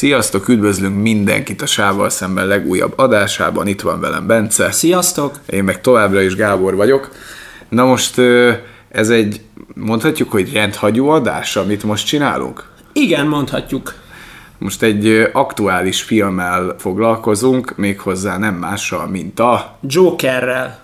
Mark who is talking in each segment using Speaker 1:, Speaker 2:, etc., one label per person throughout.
Speaker 1: Sziasztok, üdvözlünk mindenkit a Sával szemben legújabb adásában. Itt van velem Bence.
Speaker 2: Sziasztok!
Speaker 1: Én meg továbbra is Gábor vagyok. Na most ez egy, mondhatjuk, hogy rendhagyó adás, amit most csinálunk?
Speaker 2: Igen, mondhatjuk.
Speaker 1: Most egy aktuális filmmel foglalkozunk, méghozzá nem mással, mint a...
Speaker 2: Jokerrel.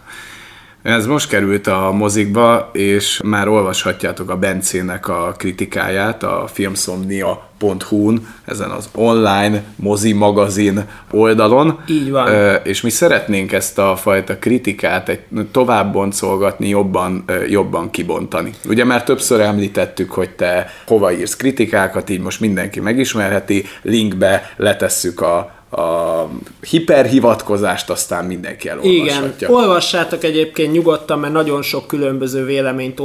Speaker 1: Ez most került a mozikba, és már olvashatjátok a Bencének a kritikáját a filmsomnia.hu-n, ezen az online mozi magazin oldalon.
Speaker 2: Így van.
Speaker 1: És mi szeretnénk ezt a fajta kritikát egy tovább boncolgatni, jobban, jobban kibontani. Ugye már többször említettük, hogy te hova írsz kritikákat, így most mindenki megismerheti, linkbe letesszük a a hiperhivatkozást aztán mindenki elolvashatja.
Speaker 2: Igen, olvassátok egyébként nyugodtan, mert nagyon sok különböző véleményt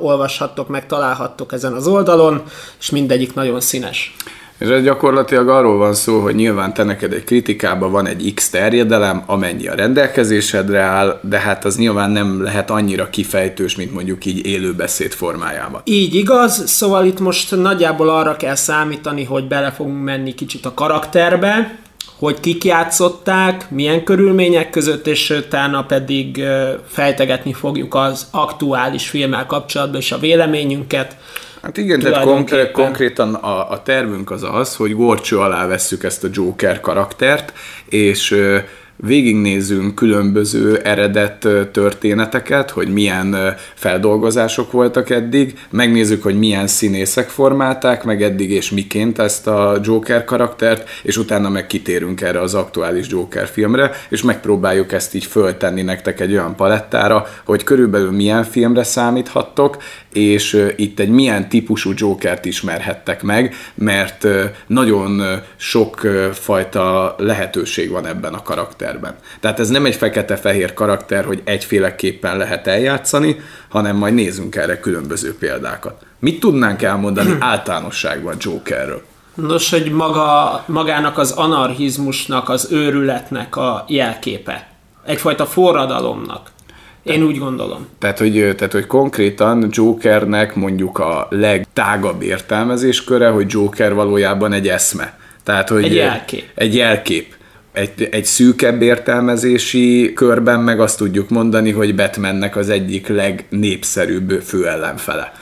Speaker 2: olvashattok, meg találhattok ezen az oldalon, és mindegyik nagyon színes.
Speaker 1: És ez gyakorlatilag arról van szó, hogy nyilván te neked egy kritikában van egy X terjedelem, amennyi a rendelkezésedre áll, de hát az nyilván nem lehet annyira kifejtős, mint mondjuk így élőbeszéd formájában.
Speaker 2: Így igaz, szóval itt most nagyjából arra kell számítani, hogy bele fogunk menni kicsit a karakterbe, hogy kik játszották, milyen körülmények között, és utána pedig fejtegetni fogjuk az aktuális filmmel kapcsolatban és a véleményünket.
Speaker 1: Hát igen, tehát konkrét, konkrétan a, a tervünk az az, hogy gorcső alá vesszük ezt a Joker karaktert, és végignézzünk különböző eredet történeteket, hogy milyen feldolgozások voltak eddig, megnézzük, hogy milyen színészek formálták meg eddig és miként ezt a Joker karaktert, és utána meg kitérünk erre az aktuális Joker filmre, és megpróbáljuk ezt így föltenni nektek egy olyan palettára, hogy körülbelül milyen filmre számíthattok, és itt egy milyen típusú Jokert ismerhettek meg, mert nagyon sok fajta lehetőség van ebben a karakterben. Tehát ez nem egy fekete-fehér karakter, hogy egyféleképpen lehet eljátszani, hanem majd nézzünk erre különböző példákat. Mit tudnánk elmondani általánosságban Jokerről?
Speaker 2: Nos, hogy maga, magának az anarchizmusnak, az őrületnek a jelképe. Egyfajta forradalomnak. Én úgy gondolom.
Speaker 1: Tehát hogy, tehát, hogy konkrétan Jokernek mondjuk a legtágabb értelmezésköre, hogy Joker valójában egy eszme. Tehát, hogy
Speaker 2: egy jelkép.
Speaker 1: Egy jelkép. Egy, egy szűkebb értelmezési körben meg azt tudjuk mondani, hogy Batmannek az egyik legnépszerűbb főellenfele.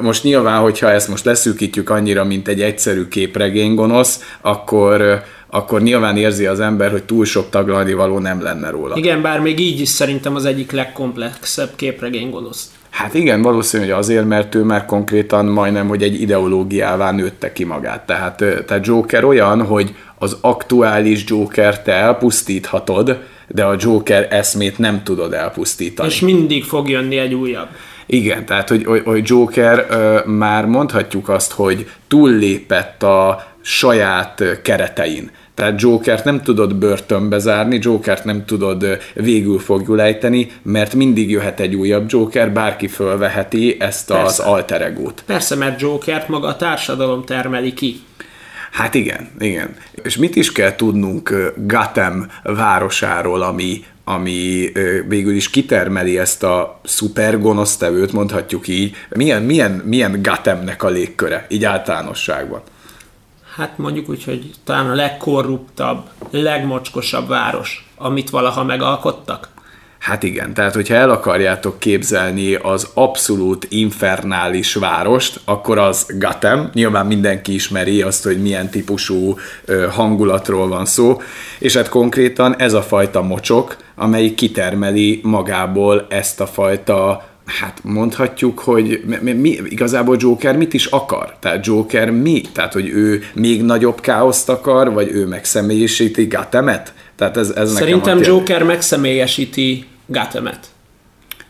Speaker 1: Most nyilván, hogyha ezt most leszűkítjük annyira, mint egy egyszerű képregény gonosz, akkor akkor nyilván érzi az ember, hogy túl sok taglalni való nem lenne róla.
Speaker 2: Igen, bár még így is szerintem az egyik legkomplexebb képregény gonosz.
Speaker 1: Hát igen, valószínű, hogy azért, mert ő már konkrétan majdnem, hogy egy ideológiává nőtte ki magát. Tehát, tehát Joker olyan, hogy az aktuális Joker te elpusztíthatod, de a Joker eszmét nem tudod elpusztítani.
Speaker 2: És mindig fog jönni egy újabb.
Speaker 1: Igen, tehát hogy, hogy Joker ö, már mondhatjuk azt, hogy túllépett a saját keretein. Tehát Jokert nem tudod börtönbe zárni, Jokert nem tudod végül fogjul ejteni, mert mindig jöhet egy újabb Joker, bárki fölveheti ezt Persze. az alter egót.
Speaker 2: Persze, mert Jokert maga a társadalom termeli ki.
Speaker 1: Hát igen, igen. És mit is kell tudnunk Gotham városáról, ami, ami végül is kitermeli ezt a szuper gonosztevőt, mondhatjuk így. Milyen, milyen, milyen Gothamnek a légköre, így általánosságban?
Speaker 2: hát mondjuk úgy, hogy talán a legkorruptabb, legmocskosabb város, amit valaha megalkottak.
Speaker 1: Hát igen, tehát hogyha el akarjátok képzelni az abszolút infernális várost, akkor az Gotham, nyilván mindenki ismeri azt, hogy milyen típusú hangulatról van szó, és hát konkrétan ez a fajta mocsok, amelyik kitermeli magából ezt a fajta hát mondhatjuk, hogy mi, mi, igazából Joker mit is akar? Tehát Joker mi? Tehát, hogy ő még nagyobb káoszt akar, vagy ő megszemélyesíti Gattemet? Tehát ez, ez
Speaker 2: Szerintem Joker megszemélyesíti Gattemet.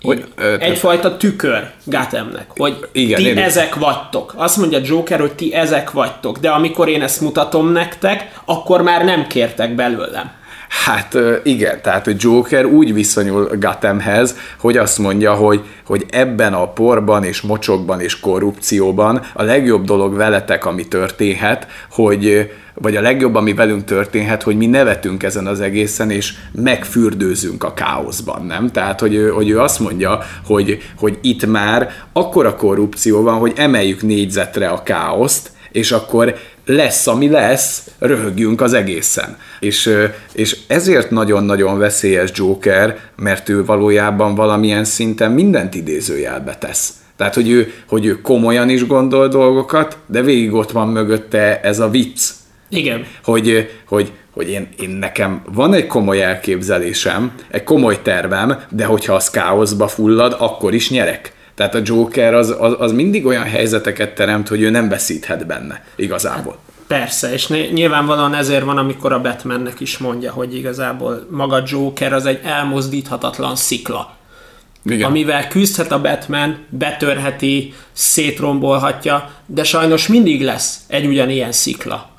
Speaker 2: Hogy, ö, Egyfajta tükör Gathamnek, hogy igen, ti ezek vagytok. Azt mondja Joker, hogy ti ezek vagytok, de amikor én ezt mutatom nektek, akkor már nem kértek belőlem.
Speaker 1: Hát igen, tehát hogy Joker úgy viszonyul Gothamhez, hogy azt mondja, hogy, hogy ebben a porban és mocsokban és korrupcióban a legjobb dolog veletek, ami történhet, hogy vagy a legjobb, ami velünk történhet, hogy mi nevetünk ezen az egészen, és megfürdőzünk a káoszban, nem? Tehát, hogy hogy ő azt mondja, hogy, hogy itt már akkora korrupció van, hogy emeljük négyzetre a káoszt, és akkor lesz, ami lesz, röhögjünk az egészen. És, és ezért nagyon-nagyon veszélyes Joker, mert ő valójában valamilyen szinten mindent idézőjelbe tesz. Tehát, hogy ő, hogy ő komolyan is gondol dolgokat, de végig ott van mögötte ez a vicc.
Speaker 2: Igen.
Speaker 1: Hogy, hogy, hogy én, én nekem van egy komoly elképzelésem, egy komoly tervem, de hogyha az káoszba fullad, akkor is nyerek. Tehát a Joker az, az, az mindig olyan helyzeteket teremt, hogy ő nem veszíthet benne igazából.
Speaker 2: Persze, és nyilvánvalóan ezért van, amikor a Batmannek is mondja, hogy igazából maga Joker az egy elmozdíthatatlan szikla. Igen. Amivel küzdhet a Batman, betörheti, szétrombolhatja, de sajnos mindig lesz egy ugyanilyen szikla.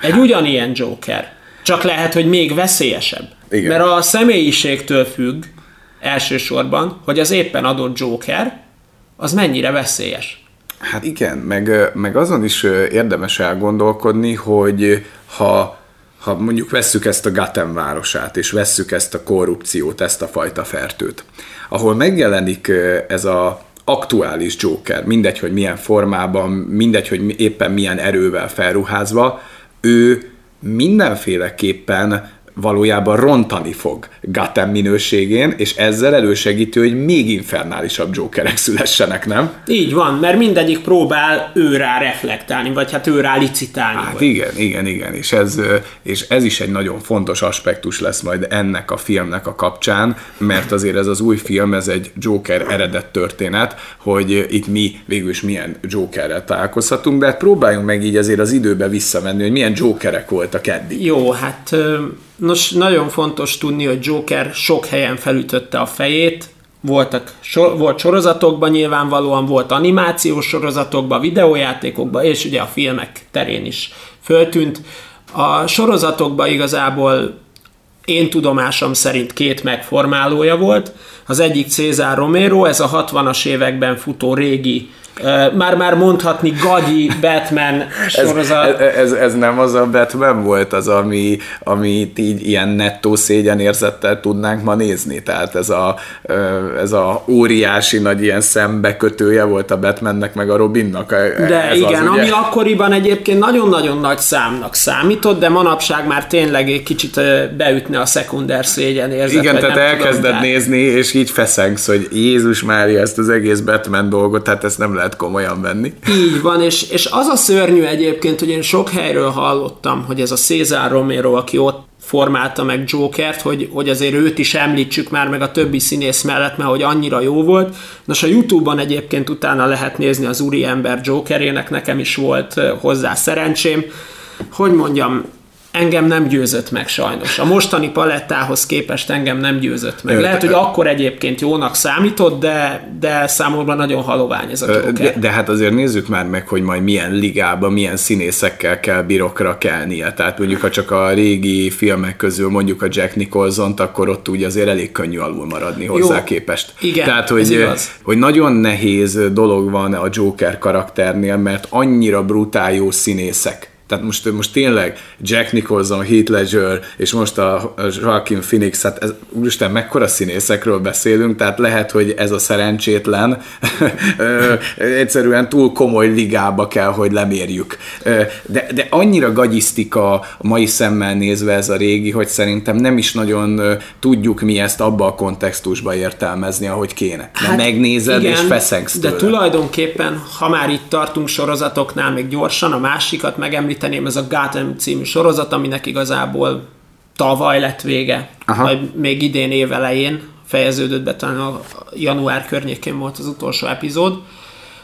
Speaker 2: Egy ugyanilyen Joker. Csak lehet, hogy még veszélyesebb. Igen. Mert a személyiségtől függ elsősorban, hogy az éppen adott Joker, az mennyire veszélyes.
Speaker 1: Hát igen, meg, meg azon is érdemes elgondolkodni, hogy ha, ha mondjuk vesszük ezt a Gotham városát, és vesszük ezt a korrupciót, ezt a fajta fertőt, ahol megjelenik ez a aktuális Joker, mindegy, hogy milyen formában, mindegy, hogy éppen milyen erővel felruházva, ő mindenféleképpen valójában rontani fog Gotham minőségén, és ezzel elősegítő, hogy még infernálisabb Jokerek szülessenek, nem?
Speaker 2: Így van, mert mindegyik próbál őrá reflektálni, vagy hát őrá licitálni.
Speaker 1: Hát vagy. igen, igen, igen, és ez, és ez is egy nagyon fontos aspektus lesz majd ennek a filmnek a kapcsán, mert azért ez az új film, ez egy Joker eredet történet, hogy itt mi végül is milyen Jokerrel találkozhatunk, de hát próbáljunk meg így azért az időbe visszamenni, hogy milyen Jokerek voltak eddig.
Speaker 2: Jó, hát Nos, nagyon fontos tudni, hogy Joker sok helyen felütötte a fejét, voltak, so, volt sorozatokban nyilvánvalóan, volt animációs sorozatokban, videójátékokban, és ugye a filmek terén is föltűnt. A sorozatokban igazából én tudomásom szerint két megformálója volt. Az egyik César Romero, ez a 60-as években futó régi már-már mondhatni gagyi Batman sorozat.
Speaker 1: Ez, ez, ez, nem az a Batman volt az, ami, amit így ilyen nettó szégyen érzettel tudnánk ma nézni. Tehát ez a, ez a óriási nagy ilyen szembekötője volt a Batmannek meg a Robinnak.
Speaker 2: De ez igen, az, ugye? ami akkoriban egyébként nagyon-nagyon nagy számnak számított, de manapság már tényleg egy kicsit beütne a szekunder szégyen érzet.
Speaker 1: Igen, tehát elkezded tudom, nézni, és így feszengsz, hogy Jézus Mária, ezt az egész Batman dolgot, tehát ezt nem lehet lehet komolyan venni.
Speaker 2: Így van, és, és az a szörnyű egyébként, hogy én sok helyről hallottam, hogy ez a César Romero, aki ott formálta meg Jokert, hogy, hogy azért őt is említsük már meg a többi színész mellett, mert hogy annyira jó volt. Nos, a Youtube-on egyébként utána lehet nézni az úri ember Jokerének, nekem is volt hozzá szerencsém. Hogy mondjam, engem nem győzött meg sajnos. A mostani palettához képest engem nem győzött meg. Lehet, hogy akkor egyébként jónak számított, de, de számomra nagyon halovány ez a Joker.
Speaker 1: De, de hát azért nézzük már meg, hogy majd milyen ligában, milyen színészekkel kell birokra kelnie. Tehát mondjuk, ha csak a régi filmek közül mondjuk a Jack Nicholson-t, akkor ott úgy azért elég könnyű alul maradni hozzá Jó, képest.
Speaker 2: Igen,
Speaker 1: Tehát, hogy, hogy nagyon nehéz dolog van a Joker karakternél, mert annyira brutál jó színészek tehát most, most tényleg Jack Nicholson, Heath Ledger, és most a Joaquin Phoenix, hát ez, úristen, mekkora színészekről beszélünk, tehát lehet, hogy ez a szerencsétlen egyszerűen túl komoly ligába kell, hogy lemérjük. De, de annyira gagyisztika a mai szemmel nézve ez a régi, hogy szerintem nem is nagyon tudjuk mi ezt abba a kontextusba értelmezni, ahogy kéne. De hát megnézed igen, és feszengsz
Speaker 2: tőle. De tulajdonképpen, ha már itt tartunk sorozatoknál, még gyorsan a másikat megemlíteni, említeném, ez a Gotham című sorozat, aminek igazából tavaly lett vége, Aha. vagy még idén évelején fejeződött be, talán a január környékén volt az utolsó epizód.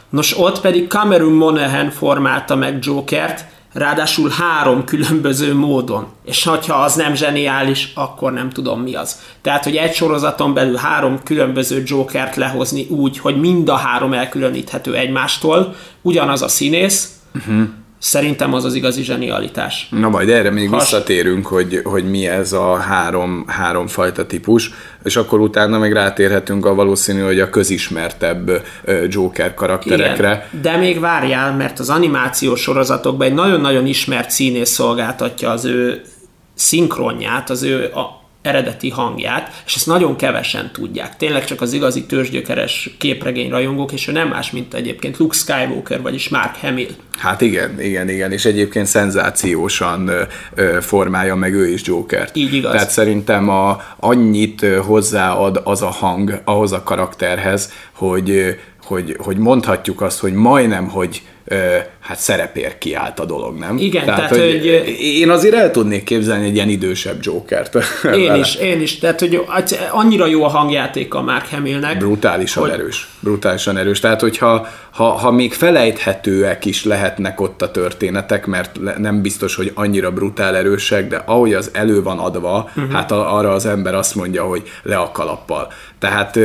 Speaker 2: Nos, ott pedig Cameron Monaghan formálta meg Jokert, ráadásul három különböző módon. És ha az nem zseniális, akkor nem tudom mi az. Tehát, hogy egy sorozaton belül három különböző Jokert lehozni úgy, hogy mind a három elkülöníthető egymástól, ugyanaz a színész, uh-huh. Szerintem az az igazi zsenialitás.
Speaker 1: Na majd erre még Has... visszatérünk, hogy, hogy mi ez a három, három fajta típus, és akkor utána meg rátérhetünk a valószínű, hogy a közismertebb Joker karakterekre.
Speaker 2: Igen, de még várjál, mert az animációs sorozatokban egy nagyon-nagyon ismert színész szolgáltatja az ő szinkronját, az ő a eredeti hangját, és ezt nagyon kevesen tudják. Tényleg csak az igazi tőzsgyökeres képregény rajongók, és ő nem más, mint egyébként Luke Skywalker, vagyis Mark Hamill.
Speaker 1: Hát igen, igen, igen, és egyébként szenzációsan ö, ö, formálja meg ő is Jokert.
Speaker 2: Így igaz.
Speaker 1: Tehát szerintem a, annyit hozzáad az a hang ahhoz a karakterhez, hogy, hogy, hogy mondhatjuk azt, hogy majdnem, hogy hát szerepér kiállt a dolog, nem?
Speaker 2: Igen, tehát, tehát hogy, hogy...
Speaker 1: Én azért el tudnék képzelni egy ilyen idősebb Jokert.
Speaker 2: Én vele. is, én is. Tehát, hogy annyira jó a hangjáték a Mark Hamillnek.
Speaker 1: Brutálisan hogy... erős. Brutálisan erős. Tehát, hogyha ha, ha még felejthetőek is lehetnek ott a történetek, mert nem biztos, hogy annyira brutál erősek, de ahogy az elő van adva, uh-huh. hát arra az ember azt mondja, hogy le a kalappal. Tehát,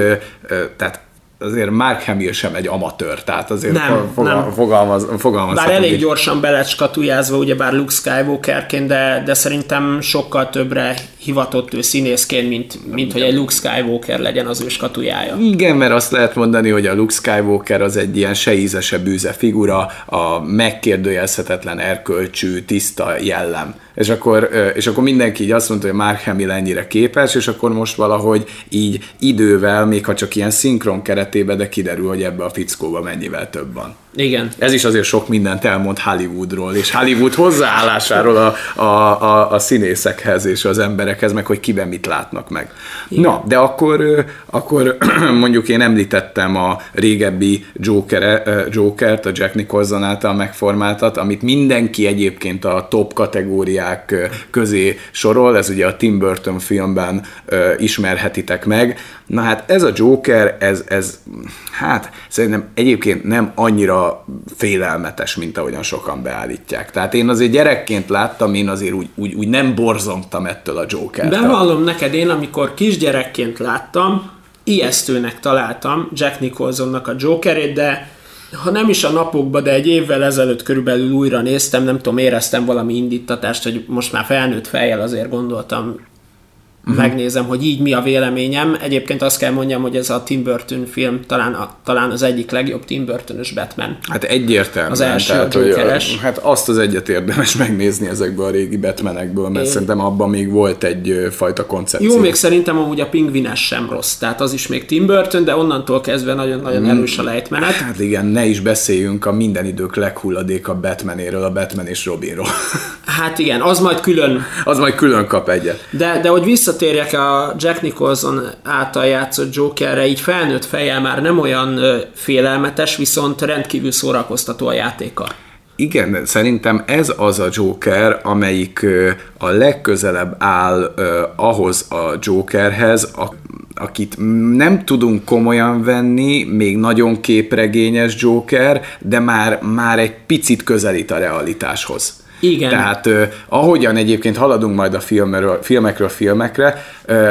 Speaker 1: tehát azért Mark Hamill sem egy amatőr, tehát azért nem, fogal, nem. fogalmaz, fogalmaz
Speaker 2: Bár elég így. gyorsan belecskatujázva, ugye bár Luke Skywalkerként, de, de szerintem sokkal többre hivatott ő színészként, mint, mint hogy egy Luke Skywalker legyen az ő skatujája.
Speaker 1: Igen, mert azt lehet mondani, hogy a Luke Skywalker az egy ilyen se íze, se bűze figura, a megkérdőjelezhetetlen erkölcsű, tiszta jellem és akkor, és akkor mindenki így azt mondta, hogy Mark Hamill ennyire képes, és akkor most valahogy így idővel, még ha csak ilyen szinkron keretében, de kiderül, hogy ebbe a fickóba mennyivel több van.
Speaker 2: Igen.
Speaker 1: Ez is azért sok mindent elmond Hollywoodról, és Hollywood hozzáállásáról a, a, a, a színészekhez és az emberekhez, meg hogy kiben mit látnak meg. Igen. Na, de akkor, akkor mondjuk én említettem a régebbi Joker, Jokert, a Jack Nicholson által megformáltat, amit mindenki egyébként a top kategóriák közé sorol, ez ugye a Tim Burton filmben ismerhetitek meg. Na hát ez a Joker, ez, ez hát szerintem egyébként nem annyira félelmetes, mint ahogyan sokan beállítják. Tehát én azért gyerekként láttam, én azért úgy, úgy, úgy nem borzongtam ettől a joker
Speaker 2: Bevallom neked, én amikor kisgyerekként láttam, ijesztőnek találtam Jack Nicholsonnak a Jokerét, de ha nem is a napokban, de egy évvel ezelőtt körülbelül újra néztem, nem tudom, éreztem valami indítatást, hogy most már felnőtt fejjel azért gondoltam, uh-huh. megnézem, hogy így mi a véleményem. Egyébként azt kell mondjam, hogy ez a Tim Burton film talán, a, talán az egyik legjobb Tim Burton-ös Batman.
Speaker 1: Hát egyértelmű.
Speaker 2: Az első tehát, hogy,
Speaker 1: Hát azt az egyet érdemes megnézni ezekből a régi Batmanekből, mert Én... szerintem abban még volt egy fajta koncepció.
Speaker 2: Jó, még szerintem amúgy a pingvines sem rossz, tehát az is még Tim Burton, de onnantól kezdve nagyon-nagyon mm. erős a lejtmenet.
Speaker 1: Hát igen, ne is beszéljünk a minden idők leghulladék a Batmanéről, a Batman és Robinról.
Speaker 2: Hát igen, az majd külön.
Speaker 1: Az majd külön kap egyet.
Speaker 2: De, de hogy vissza visszatérjek a Jack Nicholson által játszott Jokerre, így felnőtt fejjel már nem olyan félelmetes, viszont rendkívül szórakoztató a játéka.
Speaker 1: Igen, szerintem ez az a Joker, amelyik a legközelebb áll ahhoz a Jokerhez, akit nem tudunk komolyan venni, még nagyon képregényes Joker, de már, már egy picit közelít a realitáshoz.
Speaker 2: Igen.
Speaker 1: Tehát ahogyan egyébként haladunk majd a filmről, filmekről filmekre,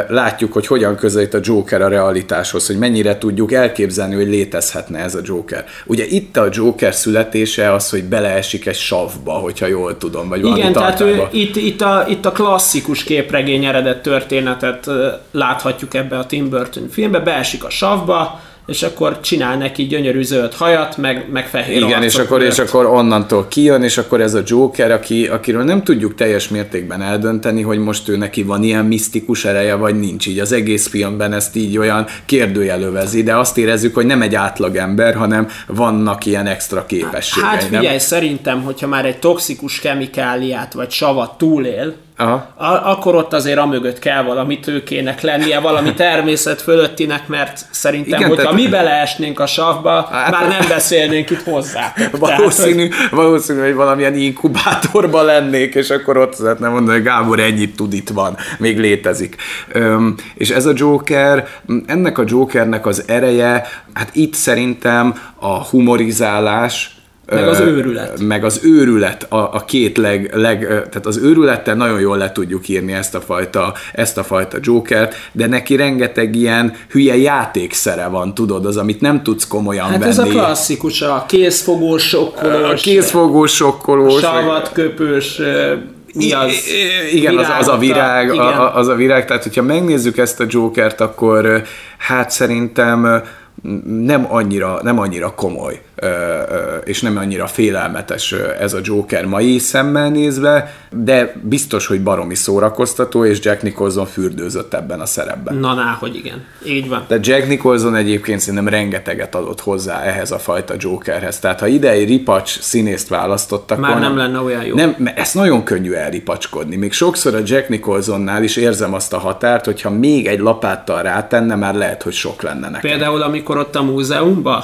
Speaker 1: látjuk, hogy hogyan közelít a Joker a realitáshoz, hogy mennyire tudjuk elképzelni, hogy létezhetne ez a Joker. Ugye itt a Joker születése az, hogy beleesik egy savba, hogyha jól tudom, vagy
Speaker 2: Igen, tehát ő, itt, itt, a, itt a klasszikus képregény eredet történetet láthatjuk ebbe a Tim Burton filmbe, beesik a savba, és akkor csinál neki gyönyörű zöld hajat, meg, meg fehér
Speaker 1: Igen, és akkor, és akkor onnantól kijön, és akkor ez a Joker, aki, akiről nem tudjuk teljes mértékben eldönteni, hogy most ő neki van ilyen misztikus ereje, vagy nincs így. Az egész filmben ezt így olyan kérdőjelövezi, de azt érezzük, hogy nem egy átlag ember, hanem vannak ilyen extra képességei.
Speaker 2: Hát figyelj, nem? szerintem, hogyha már egy toxikus kemikáliát vagy savat túlél, Aha. A- akkor ott azért amögött kell valami tőkének lennie, valami természet fölöttinek, mert szerintem, Igen, hogyha tehát... mi beleesnénk a savba, hát, már nem beszélnénk itt hozzá.
Speaker 1: Valószínű, tehát, hogy... valószínű, hogy valamilyen inkubátorban lennék, és akkor ott lehetne mondani, hogy Gábor ennyit tud itt van, még létezik. Öm, és ez a Joker, ennek a Jokernek az ereje, hát itt szerintem a humorizálás,
Speaker 2: meg az őrület.
Speaker 1: Meg az őrület a, a két leg, leg, tehát az őrülettel nagyon jól le tudjuk írni ezt a fajta, ezt a fajta Jokert, de neki rengeteg ilyen hülye játékszere van, tudod, az, amit nem tudsz komolyan
Speaker 2: hát
Speaker 1: venni.
Speaker 2: ez a klasszikus, a kézfogós, sokkolós.
Speaker 1: A kézfogós, sokkolós.
Speaker 2: Savatköpős, mi az?
Speaker 1: Igen, az, az a virág, igen. A, az a virág, tehát hogyha megnézzük ezt a Jokert, akkor hát szerintem nem annyira, nem annyira komoly és nem annyira félelmetes ez a Joker mai szemmel nézve, de biztos, hogy baromi szórakoztató, és Jack Nicholson fürdőzött ebben a szerepben.
Speaker 2: Na, ná, hogy igen. Így van.
Speaker 1: De Jack Nicholson egyébként szerintem rengeteget adott hozzá ehhez a fajta Jokerhez. Tehát ha ide egy ripacs színészt választottak
Speaker 2: Már volna, nem lenne olyan jó.
Speaker 1: Nem, mert ezt nagyon könnyű elripacskodni. Még sokszor a Jack Nicholsonnál is érzem azt a határt, hogyha még egy lapáttal rátenne, már lehet, hogy sok lenne nekem.
Speaker 2: Például amikor ott a múzeumban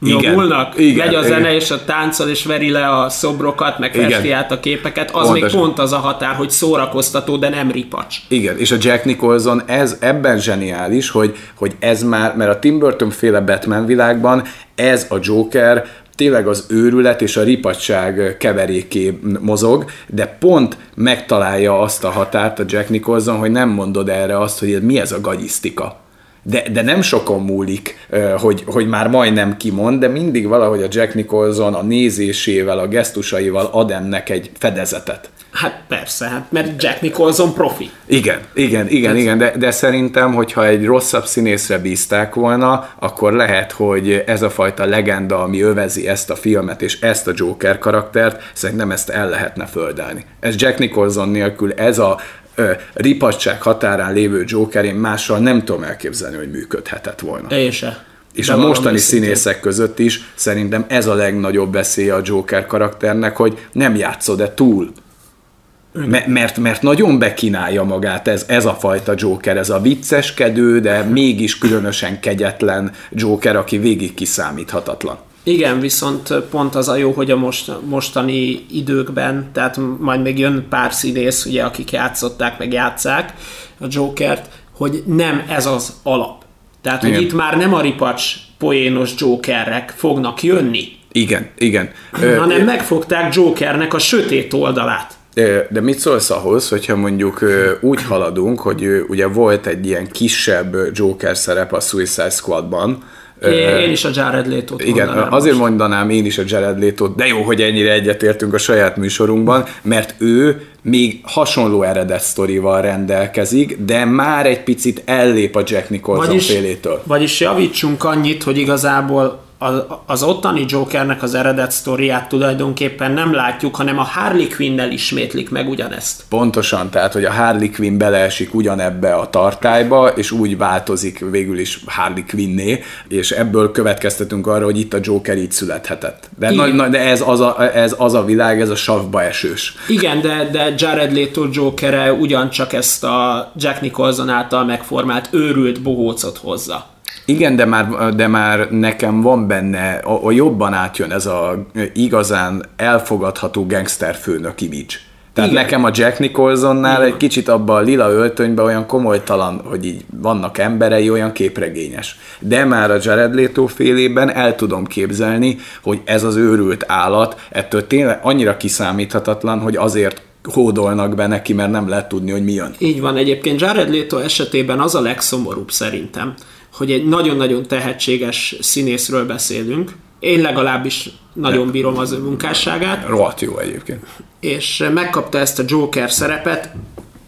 Speaker 2: nyomulnak, igen, megy a zene igen. és a táncol és veri le a szobrokat, meg igen. festi át a képeket, az Pontosan. még pont az a határ, hogy szórakoztató, de nem ripacs.
Speaker 1: Igen, és a Jack Nicholson ez ebben zseniális, hogy, hogy ez már, mert a Tim Burton féle Batman világban ez a Joker tényleg az őrület és a ripatság keveréké mozog, de pont megtalálja azt a határt a Jack Nicholson, hogy nem mondod erre azt, hogy mi ez a gagyisztika de, de nem sokon múlik, hogy, hogy már majdnem kimond, de mindig valahogy a Jack Nicholson a nézésével, a gesztusaival ad ennek egy fedezetet.
Speaker 2: Hát persze, hát mert Jack Nicholson profi.
Speaker 1: Igen, igen, igen, igen, de, de szerintem, hogyha egy rosszabb színészre bízták volna, akkor lehet, hogy ez a fajta legenda, ami övezi ezt a filmet és ezt a Joker karaktert, szerintem ezt el lehetne földelni. Ez Jack Nicholson nélkül ez a ripacság határán lévő Joker, én mással nem tudom elképzelni, hogy működhetett volna.
Speaker 2: Én se.
Speaker 1: És De a mostani színészek között is szerintem ez a legnagyobb veszélye a Joker karakternek, hogy nem játszod-e túl. M- mert, mert nagyon bekínálja magát ez, ez a fajta Joker, ez a vicceskedő, de mégis különösen kegyetlen Joker, aki végig kiszámíthatatlan.
Speaker 2: Igen, viszont pont az a jó, hogy a most, mostani időkben, tehát majd még jön pár színész, ugye, akik játszották, meg játszák a Jokert, hogy nem ez az alap. Tehát, igen. hogy itt már nem a ripacs poénos Jokerek fognak jönni.
Speaker 1: Igen, igen.
Speaker 2: Hanem megfogták Jokernek a sötét oldalát.
Speaker 1: De mit szólsz ahhoz, hogyha mondjuk úgy haladunk, hogy ugye volt egy ilyen kisebb Joker szerep a Suicide Squadban,
Speaker 2: én is a Jared leto
Speaker 1: Igen, mondanám azért most. mondanám én is a Jared leto de jó, hogy ennyire egyetértünk a saját műsorunkban, mert ő még hasonló eredet sztorival rendelkezik, de már egy picit ellép a Jack Nicholson vagyis, félétől.
Speaker 2: Vagyis javítsunk annyit, hogy igazából az ottani Jokernek az eredet sztoriát tulajdonképpen nem látjuk, hanem a Harley Quinn-nel ismétlik meg ugyanezt.
Speaker 1: Pontosan, tehát, hogy a Harley Quinn beleesik ugyanebbe a tartályba, és úgy változik végül is Harley Quinné, és ebből következtetünk arra, hogy itt a Joker így születhetett. De, na, na, de ez, az a, ez az a világ, ez a savba esős.
Speaker 2: Igen, de, de Jared Leto Jokere ugyancsak ezt a Jack Nicholson által megformált őrült bohócot hozza.
Speaker 1: Igen, de már, de már nekem van benne, a, a jobban átjön ez a igazán elfogadható gangster főnök image. Tehát Igen. nekem a Jack Nicholsonnál Igen. egy kicsit abban a lila öltönyben olyan komolytalan, hogy így vannak emberei, olyan képregényes. De már a Jared Leto félében el tudom képzelni, hogy ez az őrült állat ettől tényleg annyira kiszámíthatatlan, hogy azért hódolnak be neki, mert nem lehet tudni, hogy mi jön.
Speaker 2: Így van, egyébként Jared Leto esetében az a legszomorúbb szerintem, hogy egy nagyon-nagyon tehetséges színészről beszélünk. Én legalábbis nagyon bírom az ő munkásságát.
Speaker 1: Rohadt jó egyébként.
Speaker 2: És megkapta ezt a Joker szerepet.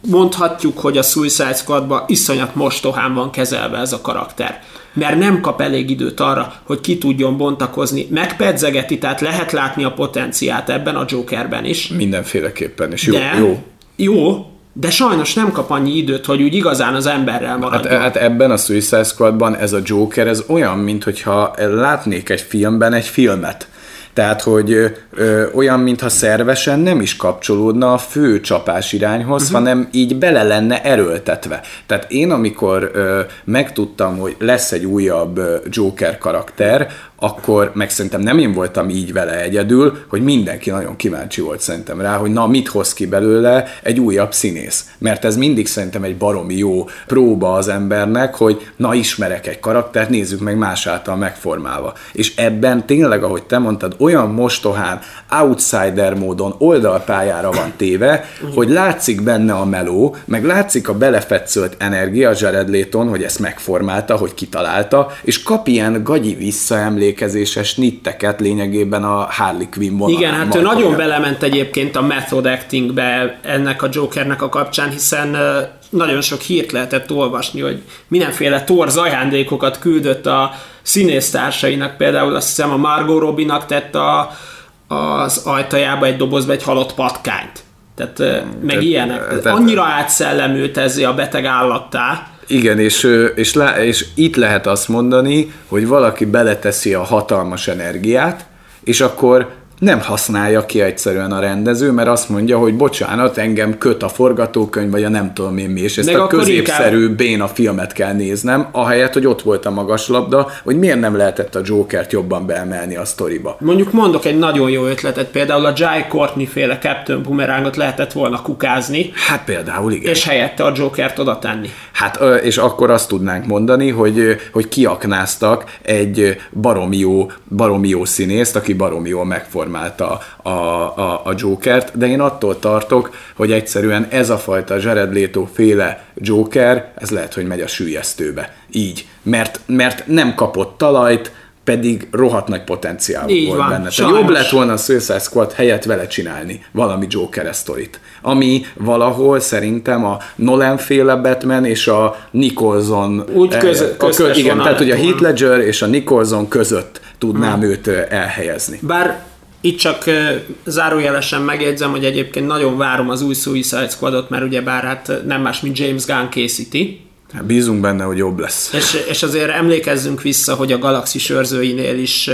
Speaker 2: Mondhatjuk, hogy a Suicide Squadban iszonyat mostohán van kezelve ez a karakter mert nem kap elég időt arra, hogy ki tudjon bontakozni. Megpedzegeti, tehát lehet látni a potenciát ebben a Jokerben is.
Speaker 1: Mindenféleképpen, és jó.
Speaker 2: De, jó. Jó, de sajnos nem kap annyi időt, hogy úgy igazán az emberrel maradjon.
Speaker 1: Hát, hát ebben a Suicide Squadban ez a Joker, ez olyan, mintha látnék egy filmben egy filmet. Tehát, hogy ö, ö, olyan, mintha szervesen nem is kapcsolódna a fő csapás irányhoz, uh-huh. hanem így bele lenne erőltetve. Tehát én, amikor ö, megtudtam, hogy lesz egy újabb ö, Joker karakter, akkor meg szerintem nem én voltam így vele egyedül, hogy mindenki nagyon kíváncsi volt szerintem rá, hogy na mit hoz ki belőle egy újabb színész. Mert ez mindig szerintem egy baromi jó próba az embernek, hogy na ismerek egy karaktert, nézzük meg más által megformálva. És ebben tényleg, ahogy te mondtad, olyan mostohán, outsider módon oldalpályára van téve, hogy látszik benne a meló, meg látszik a belefetszölt energia Jared Layton, hogy ezt megformálta, hogy kitalálta, és kap ilyen gagyi visszaemlék emlékezéses nitteket lényegében a Harley Quinn vonalán.
Speaker 2: Igen, hát ő nagyon belement egyébként a method actingbe ennek a Jokernek a kapcsán, hiszen nagyon sok hírt lehetett olvasni, hogy mindenféle torz ajándékokat küldött a színésztársainak, például azt hiszem a Margot Robinak tett a, az ajtajába egy dobozba egy halott patkányt. Tehát meg te, ilyenek. Te, Annyira átszellemült ez a beteg állattá.
Speaker 1: Igen, és, és, és itt lehet azt mondani, hogy valaki beleteszi a hatalmas energiát, és akkor nem használja ki egyszerűen a rendező, mert azt mondja, hogy bocsánat, engem köt a forgatókönyv, vagy a nem tudom én mi, és ezt Meg a középszerű inkább... béna filmet kell néznem, ahelyett, hogy ott volt a magaslabda, hogy miért nem lehetett a Jokert jobban beemelni a sztoriba.
Speaker 2: Mondjuk mondok egy nagyon jó ötletet, például a Jai Courtney féle Captain Boomerangot lehetett volna kukázni.
Speaker 1: Hát például igen.
Speaker 2: És helyette a Jokert oda tenni.
Speaker 1: Hát és akkor azt tudnánk mondani, hogy, hogy kiaknáztak egy baromi jó, baromi jó színészt, aki baromi jól megformálta megformálta a, a, a Jokert, de én attól tartok, hogy egyszerűen ez a fajta Jared Leto féle Joker, ez lehet, hogy megy a sűjesztőbe. Így. Mert, mert nem kapott talajt, pedig rohadt nagy potenciál Így volt van, benne. Tehát jobb lett volna a Suicide Squad helyett vele csinálni valami Joker sztorit. Ami valahol szerintem a Nolan féle Batman és a Nicholson
Speaker 2: Úgy köz,
Speaker 1: a, kö, igen, tehát hogy a Heath Ledger és a Nicholson között tudnám hmm. őt elhelyezni.
Speaker 2: Bár itt csak zárójelesen megjegyzem, hogy egyébként nagyon várom az új Suicide Squadot, mert ugye bár hát nem más, mint James Gunn készíti.
Speaker 1: Hát bízunk benne, hogy jobb lesz.
Speaker 2: És, és azért emlékezzünk vissza, hogy a galaxis őrzőinél is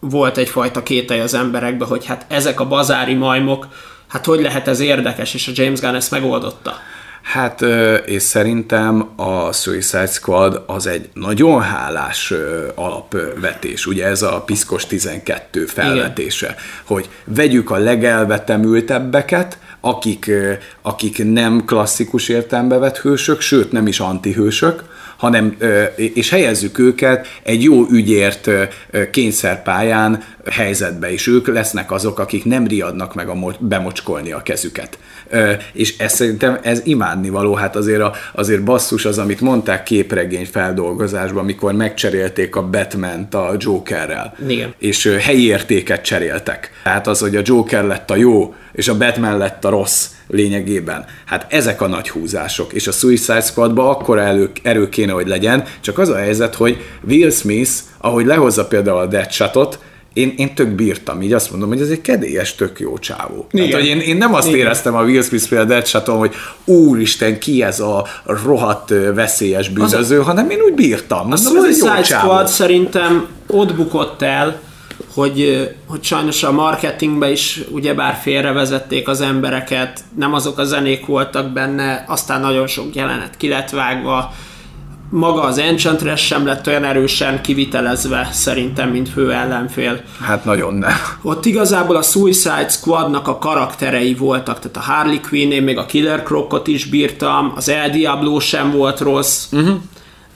Speaker 2: volt egyfajta kételj az emberekbe, hogy hát ezek a bazári majmok, hát hogy lehet ez érdekes, és a James Gunn ezt megoldotta.
Speaker 1: Hát, és szerintem a Suicide Squad az egy nagyon hálás alapvetés, ugye ez a Piszkos 12 felvetése, Igen. hogy vegyük a legelvetemültebbeket, akik, akik nem klasszikus értelembe vett hősök, sőt nem is antihősök, hanem, és helyezzük őket egy jó ügyért kényszerpályán helyzetbe, és ők lesznek azok, akik nem riadnak meg a bemocskolni a kezüket. És ez szerintem ez imádnivaló, hát azért, a, azért basszus az, amit mondták képregény feldolgozásban, amikor megcserélték a batman a Jokerrel.
Speaker 2: Igen.
Speaker 1: És helyi értéket cseréltek. Tehát az, hogy a Joker lett a jó, és a Batman lett a rossz lényegében. Hát ezek a nagy húzások, és a Suicide Squadba akkor elő, erő kéne, hogy legyen, csak az a helyzet, hogy Will Smith, ahogy lehozza például a Deadshotot, én, én tök bírtam, így azt mondom, hogy ez egy kedélyes, tök jó csávó. Igen. Tehát, hogy én, én nem azt Igen. éreztem a Will Smith például hogy úristen, ki ez a rohadt veszélyes bűnöző, az hanem én úgy bírtam.
Speaker 2: A Suicide Squad szerintem ott bukott el, hogy, hogy sajnos a marketingbe is ugyebár félrevezették az embereket, nem azok a zenék voltak benne, aztán nagyon sok jelenet ki lett vágva, maga az Enchantress sem lett olyan erősen kivitelezve szerintem, mint fő ellenfél.
Speaker 1: Hát nagyon nem.
Speaker 2: Ott igazából a Suicide Squadnak a karakterei voltak, tehát a Harley Quinn, én még a Killer Crocot is bírtam, az El Diablo sem volt rossz, uh-huh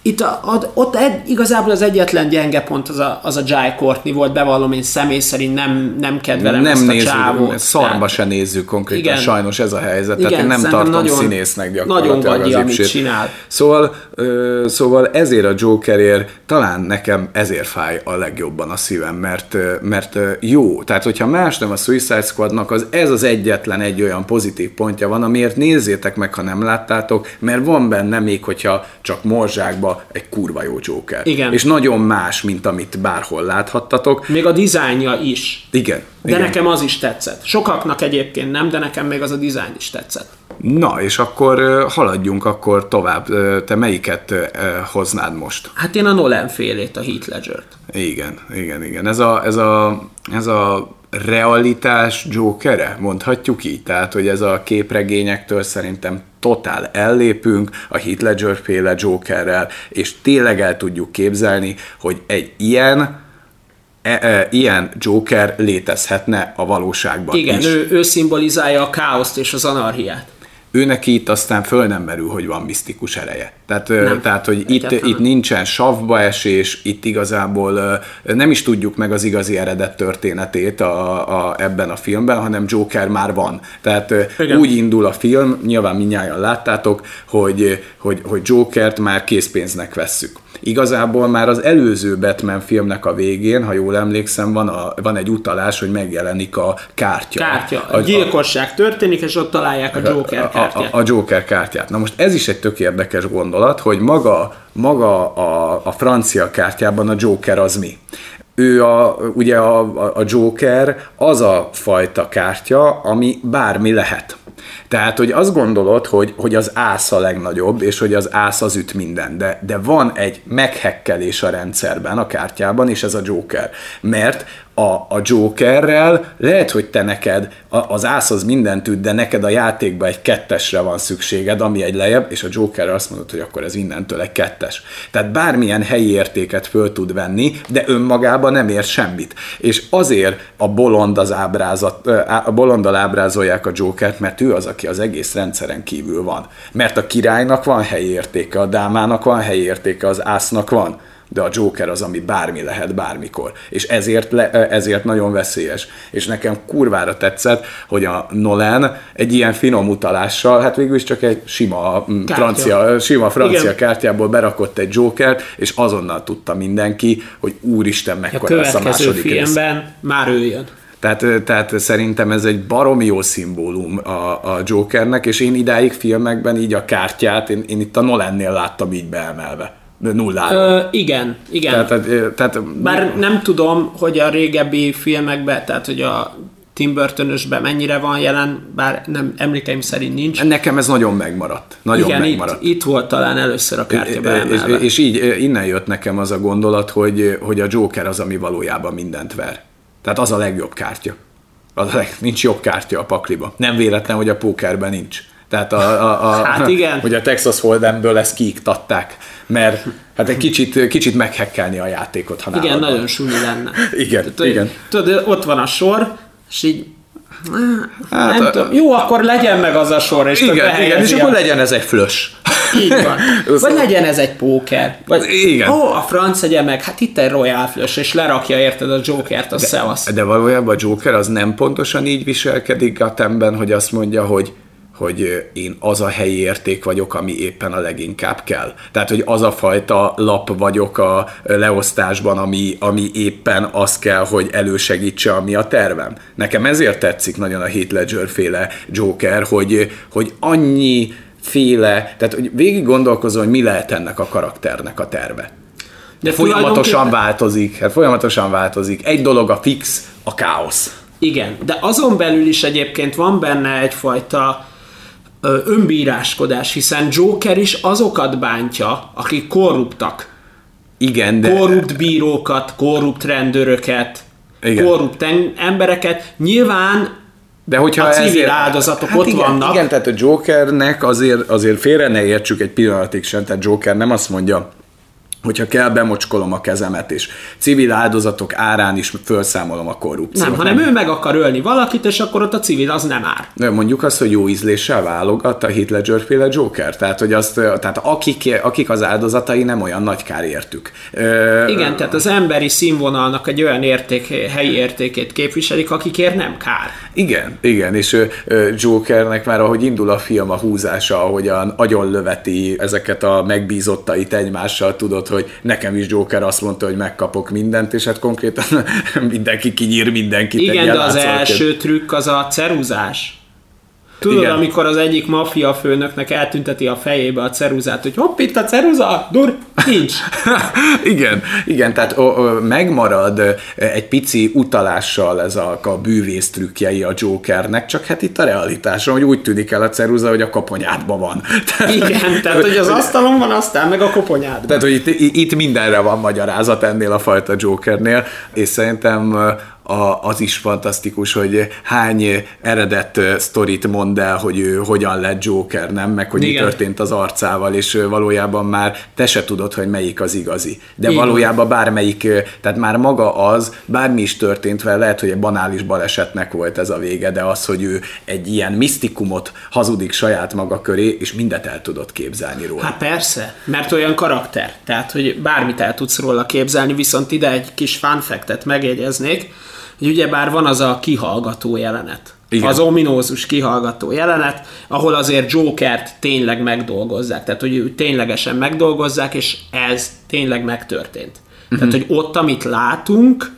Speaker 2: itt a, a, ott egy, igazából az egyetlen gyenge pont az a, az a Jai Courtney volt, bevallom én személy szerint nem, nem kedvelem nem ezt nézzük, a csávót.
Speaker 1: Szarba tehát, se nézzük konkrétan, igen, sajnos ez a helyzet, igen, tehát én nem tartom nagyon, színésznek
Speaker 2: gyakorlatilag Nagyon gagyi, amit csinál.
Speaker 1: Szóval, ö, szóval ezért a Jokerért talán nekem ezért fáj a legjobban a szívem, mert, mert jó. Tehát, hogyha más nem a Suicide Squadnak, az ez az egyetlen egy olyan pozitív pontja van, amiért nézzétek meg, ha nem láttátok, mert van benne még, hogyha csak morzsákba egy kurva jó Joker.
Speaker 2: Igen.
Speaker 1: És nagyon más, mint amit bárhol láthattatok.
Speaker 2: Még a dizájnja is.
Speaker 1: Igen.
Speaker 2: De
Speaker 1: igen.
Speaker 2: nekem az is tetszett. Sokaknak egyébként nem, de nekem még az a dizájn is tetszett.
Speaker 1: Na, és akkor haladjunk akkor tovább. Te melyiket hoznád most?
Speaker 2: Hát én a Nolan félét, a Heath Ledger-t.
Speaker 1: Igen, igen, igen. Ez a, ez a, ez a realitás Jokere, mondhatjuk így. Tehát, hogy ez a képregényektől szerintem totál ellépünk a Heath Ledger féle Jokerrel, és tényleg el tudjuk képzelni, hogy egy ilyen e, e, ilyen Joker létezhetne a valóságban
Speaker 2: Igen, is. Ő, ő szimbolizálja a káoszt és az anarhiát
Speaker 1: ő neki itt aztán föl nem merül, hogy van misztikus ereje. Tehát, nem, tehát hogy itt, itt nincsen savba esés, itt igazából nem is tudjuk meg az igazi eredet történetét a, a, ebben a filmben, hanem Joker már van. Tehát Igen. úgy indul a film, nyilván minnyáján láttátok, hogy, hogy, hogy Jokert már készpénznek vesszük. Igazából már az előző Batman filmnek a végén, ha jól emlékszem, van, a, van egy utalás, hogy megjelenik a kártya.
Speaker 2: Kártya. A, gyilkosság történik, és ott találják a Joker kártyát. Kártyát.
Speaker 1: A, a Joker kártyát. Na most ez is egy tök érdekes gondolat, hogy maga, maga a, a francia kártyában a Joker az mi? ő a, ugye a, a Joker az a fajta kártya, ami bármi lehet. Tehát, hogy azt gondolod, hogy, hogy az ász a legnagyobb, és hogy az ász az üt minden, de, de van egy meghekkelés a rendszerben, a kártyában, és ez a Joker. Mert a, a Jokerrel lehet, hogy te neked az ász az mindent üt, de neked a játékban egy kettesre van szükséged, ami egy lejjebb, és a Joker azt mondod, hogy akkor ez innentől egy kettes. Tehát bármilyen helyi értéket föl tud venni, de önmagában nem ér semmit. És azért a bolond az ábrázat, a bolonddal ábrázolják a Jokert, mert ő az, aki az egész rendszeren kívül van. Mert a királynak van helyi értéke, a dámának van helyi értéke, az ásznak van de a Joker az, ami bármi lehet bármikor. És ezért, le, ezért nagyon veszélyes. És nekem kurvára tetszett, hogy a Nolan egy ilyen finom utalással, hát végül is csak egy sima Kártya. francia, sima francia Igen. kártyából berakott egy Jokert, és azonnal tudta mindenki, hogy úristen, mekkora lesz a második
Speaker 2: filmben rész. már ő jön.
Speaker 1: Tehát, tehát szerintem ez egy baromi jó szimbólum a, a Jokernek, és én idáig filmekben így a kártyát, én, én itt a Nolannél láttam így beemelve nullára. Ö,
Speaker 2: igen, igen. Tehát, tehát, Bár nem tudom, hogy a régebbi filmekben, tehát hogy a Tim burton mennyire van jelen, bár nem emlékeim szerint nincs.
Speaker 1: Nekem ez nagyon megmaradt. Nagyon Igen, megmaradt.
Speaker 2: Itt, itt volt talán először a kártya
Speaker 1: és, és így innen jött nekem az a gondolat, hogy, hogy a Joker az, ami valójában mindent ver. Tehát az a legjobb kártya. Az a leg, nincs jobb kártya a pakliba. Nem véletlen, hogy a pókerben nincs. Tehát a, a, a,
Speaker 2: hát igen.
Speaker 1: hogy a Texas Hold'emből ezt kiiktatták, mert hát egy kicsit, kicsit meghekkelni a játékot, ha
Speaker 2: Igen, nálad nagyon súly lenne.
Speaker 1: igen,
Speaker 2: Tehát,
Speaker 1: igen.
Speaker 2: Tudod, ott van a sor, és így Hát, nem a... tudom. Jó, akkor legyen meg az a sor, és
Speaker 1: igen, igen, és akkor legyen ez egy flös.
Speaker 2: Így van. Vagy legyen ez egy póker. Vagy,
Speaker 1: igen.
Speaker 2: Ó, a franc egye meg, hát itt egy Royal flös, és lerakja érted a Jokert, a szevasz.
Speaker 1: De valójában a Joker az nem pontosan így viselkedik a temben, hogy azt mondja, hogy hogy én az a helyi érték vagyok, ami éppen a leginkább kell. Tehát, hogy az a fajta lap vagyok a leosztásban, ami, ami éppen az kell, hogy elősegítse, ami a tervem. Nekem ezért tetszik nagyon a Heath Ledger féle Joker, hogy, hogy annyi féle, tehát hogy végig gondolkozol, hogy mi lehet ennek a karakternek a terve. De folyamatosan változik, hát folyamatosan változik. Egy dolog a fix, a káosz.
Speaker 2: Igen, de azon belül is egyébként van benne egyfajta önbíráskodás, hiszen Joker is azokat bántja, akik korruptak.
Speaker 1: Igen, de...
Speaker 2: Korrupt bírókat, korrupt rendőröket, Igen. korrupt embereket. Nyilván de hogyha a civil ezért, áldozatok hát ott
Speaker 1: igen,
Speaker 2: vannak.
Speaker 1: Igen, tehát a Jokernek azért, azért félre ne értsük egy pillanatig sem, tehát Joker nem azt mondja, hogyha kell, bemocskolom a kezemet, és civil áldozatok árán is felszámolom a korrupciót.
Speaker 2: Nem, hanem nem. ő meg akar ölni valakit, és akkor ott a civil az nem ár.
Speaker 1: De mondjuk azt, hogy jó ízléssel válogat a Heath Ledger féle Joker, tehát, hogy azt, tehát akik, akik az áldozatai nem olyan nagy kár értük.
Speaker 2: Igen, tehát az emberi színvonalnak egy olyan érték, helyi értékét képviselik, akikért nem kár.
Speaker 1: Igen, igen, és Jokernek már ahogy indul a film a húzása, ahogyan agyon löveti ezeket a megbízottait egymással, tudod, hogy nekem is Joker azt mondta, hogy megkapok mindent, és hát konkrétan mindenki kinyír mindenkit.
Speaker 2: Igen, de az első trükk az a ceruzás. Tudod, Igen. amikor az egyik maffia főnöknek eltünteti a fejébe a ceruzát, hogy hopp, itt a ceruza, dur, nincs.
Speaker 1: igen, igen, tehát o, o, megmarad egy pici utalással ez a, a bűvész trükkjei a Jokernek, csak hát itt a realitáson, hogy úgy tűnik el a ceruza, hogy a koponyádban van.
Speaker 2: igen, tehát hogy az asztalon van, aztán meg a koponyádban.
Speaker 1: Tehát, hogy itt, itt mindenre van magyarázat ennél a fajta Jokernél, és szerintem a, az is fantasztikus, hogy hány eredet sztorit mond el, hogy ő hogyan lett Joker, nem? Meg hogy Igen. mi történt az arcával, és valójában már te se tudod, hogy melyik az igazi. De Igen. valójában bármelyik, tehát már maga az, bármi is történt vele, lehet, hogy egy banális balesetnek volt ez a vége, de az, hogy ő egy ilyen misztikumot hazudik saját maga köré, és mindet el tudod képzelni róla.
Speaker 2: Hát persze, mert olyan karakter, tehát hogy bármit el tudsz róla képzelni, viszont ide egy kis fanfektet megjegyeznék, ugyebár van az a kihallgató jelenet. Igen. Az ominózus kihallgató jelenet, ahol azért Jokert tényleg megdolgozzák. Tehát, hogy ténylegesen megdolgozzák, és ez tényleg megtörtént. Uh-huh. Tehát, hogy ott, amit látunk,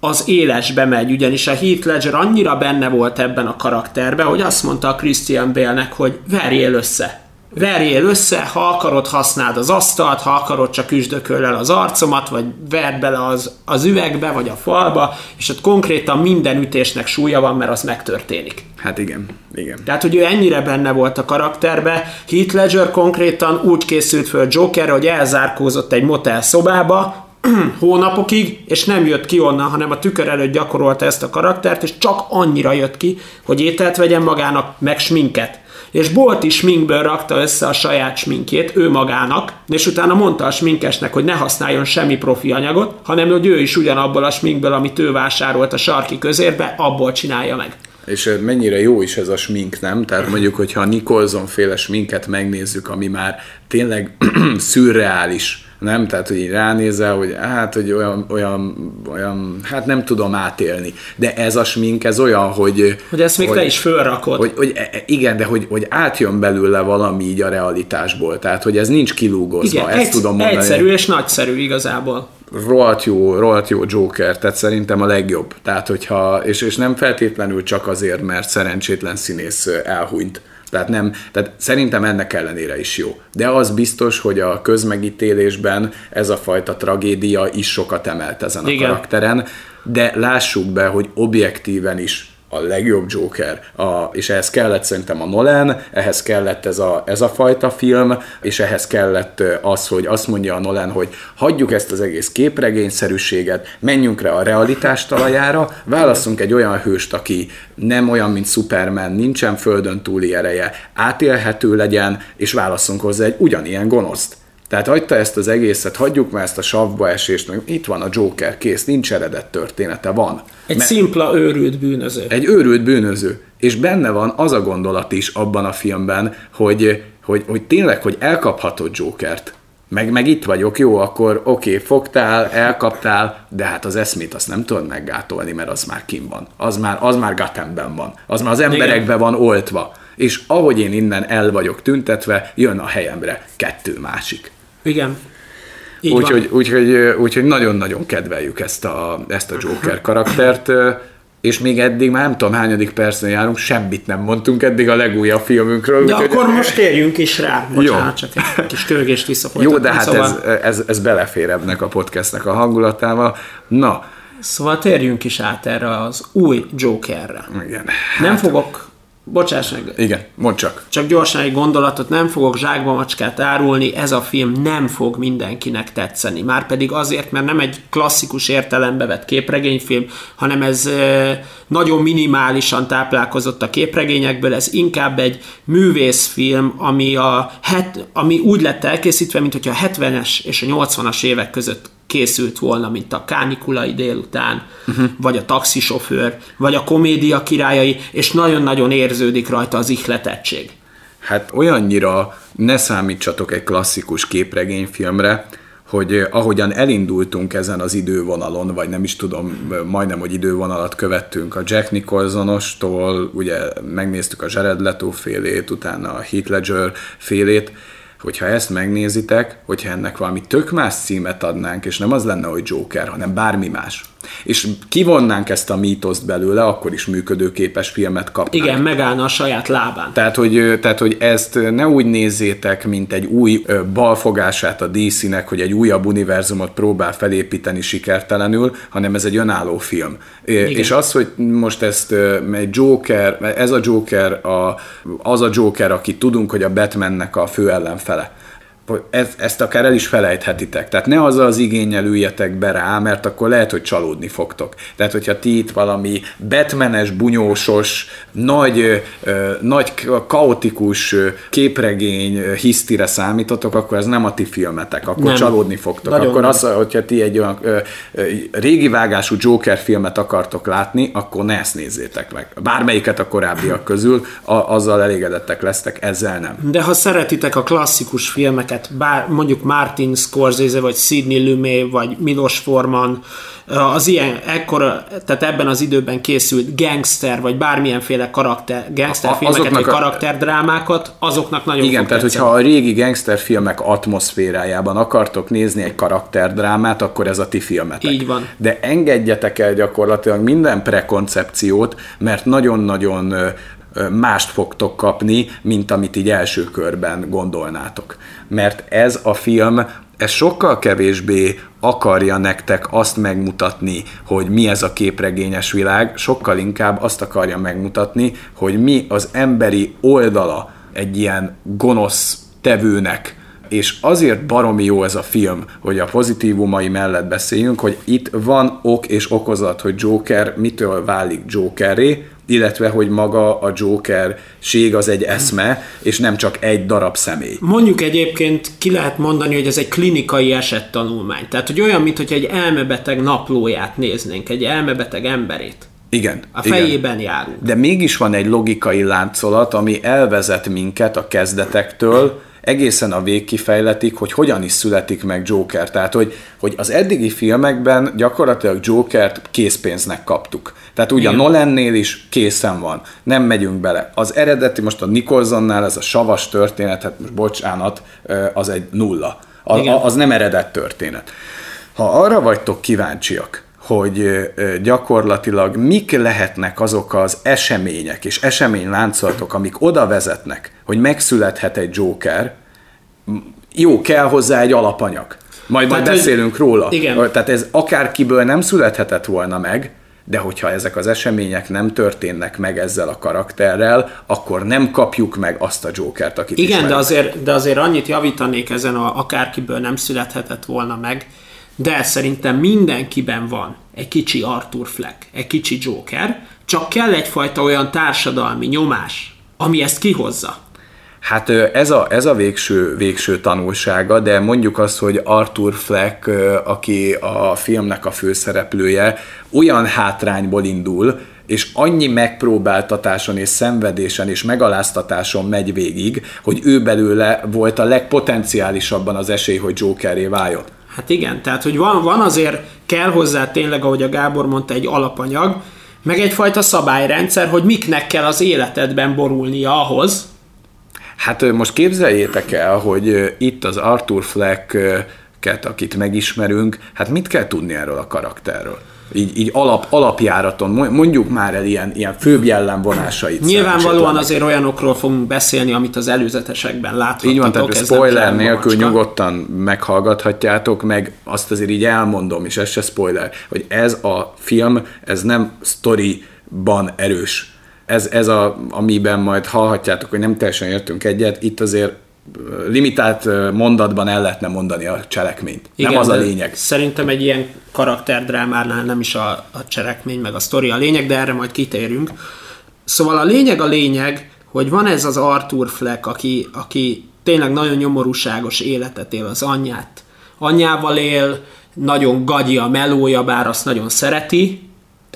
Speaker 2: az élesbe megy, ugyanis a Heath Ledger annyira benne volt ebben a karakterben, hogy azt mondta a Christian Bale-nek, hogy verjél össze. Verjél össze, ha akarod, használd az asztalt, ha akarod, csak üsdököl el az arcomat, vagy verd bele az, az üvegbe, vagy a falba, és ott konkrétan minden ütésnek súlya van, mert az megtörténik.
Speaker 1: Hát igen, igen.
Speaker 2: Tehát, hogy ő ennyire benne volt a karakterbe, Heath Ledger konkrétan úgy készült föl Joker, hogy elzárkózott egy motel szobába, hónapokig, és nem jött ki onnan, hanem a tükör előtt gyakorolta ezt a karaktert, és csak annyira jött ki, hogy ételt vegyen magának, meg sminket. És bolti sminkből rakta össze a saját sminkjét ő magának, és utána mondta a sminkesnek, hogy ne használjon semmi profi anyagot, hanem hogy ő is ugyanabból a sminkből, amit ő vásárolt a sarki közérbe, abból csinálja meg.
Speaker 1: És mennyire jó is ez a smink, nem? Tehát mondjuk, hogyha a Nicholson féle sminket megnézzük, ami már tényleg szürreális, nem? Tehát, hogy így ránézel, hogy hát, hogy olyan, olyan, olyan, hát nem tudom átélni. De ez a smink, ez olyan, hogy...
Speaker 2: Hogy ezt még
Speaker 1: hogy,
Speaker 2: te is fölrakod.
Speaker 1: Hogy, hogy, e, e, igen, de hogy, hogy átjön belőle valami így a realitásból. Tehát, hogy ez nincs kilúgozva. Igen, ezt egy, tudom mondani.
Speaker 2: Egyszerű és nagyszerű igazából
Speaker 1: rohadt jó, rohadt jó Joker, tehát szerintem a legjobb. Tehát, hogyha, és, és nem feltétlenül csak azért, mert szerencsétlen színész elhunyt, tehát, nem, tehát szerintem ennek ellenére is jó. De az biztos, hogy a közmegítélésben ez a fajta tragédia is sokat emelt ezen a Igen. karakteren, de lássuk be, hogy objektíven is a legjobb Joker, a, és ehhez kellett szerintem a Nolan, ehhez kellett ez a, ez a fajta film, és ehhez kellett az, hogy azt mondja a Nolan, hogy hagyjuk ezt az egész képregényszerűséget, menjünk rá a realitás talajára, válaszunk egy olyan hőst, aki nem olyan, mint Superman, nincsen földön túli ereje, átélhető legyen, és válaszunk hozzá egy ugyanilyen gonoszt. Tehát hagyta ezt az egészet, hagyjuk már ezt a savba esést, meg itt van a Joker, kész, nincs eredett története, van.
Speaker 2: Egy Me- szimpla őrült bűnöző.
Speaker 1: Egy őrült bűnöző. És benne van az a gondolat is abban a filmben, hogy, hogy, hogy tényleg, hogy elkaphatod Jokert. Meg, meg itt vagyok, jó, akkor oké, okay, fogtál, elkaptál, de hát az eszmét azt nem tudod meggátolni, mert az már kim van. Az már, az már Gothamben van. Az már az emberekben van oltva. És ahogy én innen el vagyok tüntetve, jön a helyemre kettő másik.
Speaker 2: Igen.
Speaker 1: Úgyhogy úgy, úgy, úgy, nagyon-nagyon kedveljük ezt a, ezt a Joker karaktert, és még eddig már nem tudom hányadik percen járunk, semmit nem mondtunk eddig a legújabb filmünkről.
Speaker 2: De akkor hogy... most térjünk is rá. Bocsánat, jó. csak egy kis kölgést visszafolytatom.
Speaker 1: Jó, de hát szóval... ez, ez, ez belefér ebnek a podcastnek a hangulatával. Na.
Speaker 2: Szóval térjünk is át erre az új Jokerre.
Speaker 1: Igen.
Speaker 2: Nem hát... fogok Bocsáss meg.
Speaker 1: Igen, mondd csak.
Speaker 2: Csak gyorsan egy gondolatot, nem fogok zsákba macskát árulni, ez a film nem fog mindenkinek tetszeni. Márpedig azért, mert nem egy klasszikus értelembe vett képregényfilm, hanem ez nagyon minimálisan táplálkozott a képregényekből, ez inkább egy művészfilm, ami, a het, ami úgy lett elkészítve, mint hogyha a 70-es és a 80-as évek között készült volna, mint a Kánikulai délután, uh-huh. vagy a taxisofőr, vagy a komédia királyai, és nagyon-nagyon érződik rajta az ihletettség.
Speaker 1: Hát olyannyira ne számítsatok egy klasszikus képregényfilmre, hogy eh, ahogyan elindultunk ezen az idővonalon, vagy nem is tudom, majdnem, hogy idővonalat követtünk a Jack Nicholsonostól, ugye megnéztük a Jared Leto félét, utána a Heath Ledger félét, hogyha ezt megnézitek, hogyha ennek valami tök más címet adnánk, és nem az lenne, hogy Joker, hanem bármi más, és kivonnánk ezt a mítoszt belőle, akkor is működőképes filmet kapnánk.
Speaker 2: Igen, megállna a saját lábán.
Speaker 1: Tehát hogy, tehát, hogy ezt ne úgy nézzétek, mint egy új balfogását a DC-nek, hogy egy újabb univerzumot próbál felépíteni sikertelenül, hanem ez egy önálló film. Igen. És az, hogy most ezt egy Joker, ez a Joker, a, az a Joker, aki tudunk, hogy a Batmannek a fő ellenfele ez, ezt akár el is felejthetitek. Tehát ne azzal az igényel üljetek be rá, mert akkor lehet, hogy csalódni fogtok. Tehát, hogyha ti itt valami betmenes, bunyósos, nagy, nagy kaotikus képregény hisztire számítotok, akkor ez nem a ti filmetek, akkor nem. csalódni fogtok. Nagyon akkor nem. az, hogyha ti egy olyan régi vágású Joker filmet akartok látni, akkor ne ezt nézzétek meg. Bármelyiket a korábbiak közül, a, azzal elégedettek lesztek, ezzel nem.
Speaker 2: De ha szeretitek a klasszikus filmeket, filmeket, bár mondjuk Martin Scorsese, vagy Sidney Lumet, vagy Milos Forman, az ilyen, ekkor, tehát ebben az időben készült gangster, vagy bármilyenféle karakter, gangster filmeket, vagy karakterdrámákat, azoknak nagyon
Speaker 1: Igen, tehát hogyha a régi gangster filmek atmoszférájában akartok nézni egy karakterdrámát, akkor ez a ti filmetek.
Speaker 2: Így van.
Speaker 1: De engedjetek el gyakorlatilag minden prekoncepciót, mert nagyon-nagyon mást fogtok kapni, mint amit így első körben gondolnátok. Mert ez a film ez sokkal kevésbé akarja nektek azt megmutatni, hogy mi ez a képregényes világ, sokkal inkább azt akarja megmutatni, hogy mi az emberi oldala egy ilyen gonosz tevőnek, és azért baromi jó ez a film, hogy a pozitívumai mellett beszéljünk, hogy itt van ok és okozat, hogy Joker mitől válik Jokerré, illetve hogy maga a Joker-ség az egy eszme, és nem csak egy darab személy.
Speaker 2: Mondjuk egyébként ki lehet mondani, hogy ez egy klinikai esettanulmány. Tehát, hogy olyan, mintha egy elmebeteg naplóját néznénk, egy elmebeteg emberét.
Speaker 1: Igen.
Speaker 2: A fejében igen. járunk.
Speaker 1: De mégis van egy logikai láncolat, ami elvezet minket a kezdetektől, egészen a végkifejletik, hogy hogyan is születik meg Joker. Tehát, hogy, hogy az eddigi filmekben gyakorlatilag Jokert készpénznek kaptuk. Tehát ugye a Nolannél is készen van, nem megyünk bele. Az eredeti, most a Nicholsonnál ez a savas történet, hát most bocsánat, az egy nulla. Az, az nem eredet történet. Ha arra vagytok kíváncsiak, hogy gyakorlatilag mik lehetnek azok az események és eseményláncolatok, amik oda vezetnek, hogy megszülethet egy Joker, jó, kell hozzá egy alapanyag. Majd Tehát, majd beszélünk hogy, róla.
Speaker 2: Igen.
Speaker 1: Tehát ez akárkiből nem születhetett volna meg, de hogyha ezek az események nem történnek meg ezzel a karakterrel, akkor nem kapjuk meg azt a Jokert, akit
Speaker 2: Igen, de azért, de azért annyit javítanék ezen, a, akárkiből nem születhetett volna meg, de szerintem mindenkiben van egy kicsi Arthur Fleck, egy kicsi Joker, csak kell egyfajta olyan társadalmi nyomás, ami ezt kihozza.
Speaker 1: Hát ez a, ez a végső, végső tanulsága, de mondjuk azt, hogy Arthur Fleck, aki a filmnek a főszereplője, olyan hátrányból indul, és annyi megpróbáltatáson és szenvedésen és megaláztatáson megy végig, hogy ő belőle volt a legpotenciálisabban az esély, hogy Jokeré váljon.
Speaker 2: Hát igen, tehát hogy van, van azért, kell hozzá tényleg, ahogy a Gábor mondta, egy alapanyag, meg egyfajta szabályrendszer, hogy miknek kell az életedben borulnia ahhoz,
Speaker 1: Hát most képzeljétek el, hogy itt az Arthur Fleck-ket, akit megismerünk, hát mit kell tudni erről a karakterről? Így, így alap, alapjáraton, mondjuk már el ilyen, ilyen főbb jellemvonásait.
Speaker 2: Nyilvánvalóan azért olyanokról fogunk beszélni, amit az előzetesekben láthattatok.
Speaker 1: Így van, tehát spoiler nélkül macska. nyugodtan meghallgathatjátok, meg azt azért így elmondom, és ez se spoiler, hogy ez a film, ez nem storyban erős. Ez, ez a, amiben majd hallhatjátok, hogy nem teljesen értünk egyet, itt azért limitált mondatban el lehetne mondani a cselekményt. Igen, nem az a lényeg.
Speaker 2: Szerintem egy ilyen karakterdrámánál nem is a, a cselekmény, meg a sztori a lényeg, de erre majd kitérünk. Szóval a lényeg a lényeg, hogy van ez az Arthur Fleck, aki, aki tényleg nagyon nyomorúságos életet él az anyját. Anyjával él, nagyon gagyi a melója, bár azt nagyon szereti,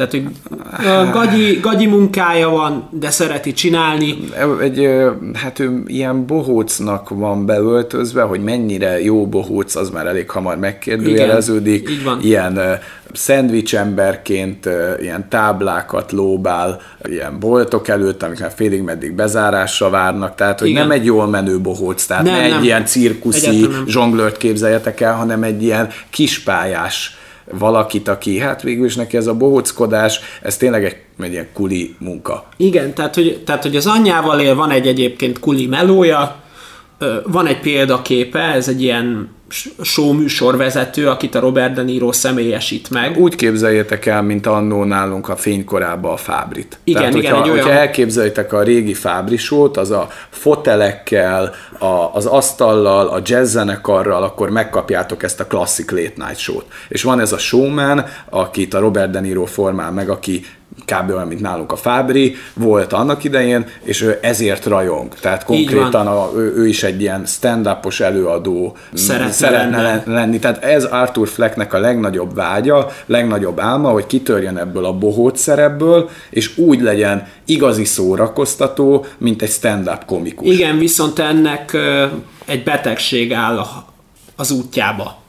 Speaker 2: tehát, hogy gagyi, gagyi munkája van, de szereti csinálni.
Speaker 1: Egy, hát ő ilyen bohócnak van beöltözve, hogy mennyire jó bohóc, az már elég hamar megkérdőjeleződik.
Speaker 2: Igen, így van.
Speaker 1: Ilyen szendvics emberként ilyen táblákat lóbál ilyen boltok előtt, amik már félig meddig bezárásra várnak, tehát hogy Igen. nem egy jól menő bohóc, tehát nem, ne egy nem. ilyen cirkuszi zsonglőrt képzeljetek el, hanem egy ilyen kispályás valakit, aki hát végül is neki ez a bohóckodás, ez tényleg egy, egy ilyen kuli munka.
Speaker 2: Igen, tehát hogy, tehát hogy az anyjával él, van egy egyébként kuli melója, van egy példaképe, ez egy ilyen show műsorvezető, akit a Robert De Niro személyesít meg.
Speaker 1: Úgy képzeljétek el, mint annó nálunk a fénykorában a Fábrit.
Speaker 2: Igen, Tehát, igen,
Speaker 1: hogyha,
Speaker 2: egy olyan...
Speaker 1: hogyha elképzeljétek a régi Fábrisót, az a fotelekkel, a, az asztallal, a jazzzenekarral, akkor megkapjátok ezt a klasszik late night show-t. És van ez a showman, akit a Robert De Niro formál meg, aki kb. olyan, mint nálunk a Fábri, volt annak idején, és ő ezért rajong. Tehát konkrétan a, ő, ő is egy ilyen stand-upos előadó
Speaker 2: szeretne,
Speaker 1: szeretne lenni. lenni. Tehát ez Arthur Flecknek a legnagyobb vágya, legnagyobb álma, hogy kitörjön ebből a bohóc szerepből, és úgy legyen igazi szórakoztató, mint egy stand-up komikus.
Speaker 2: Igen, viszont ennek egy betegség áll az útjába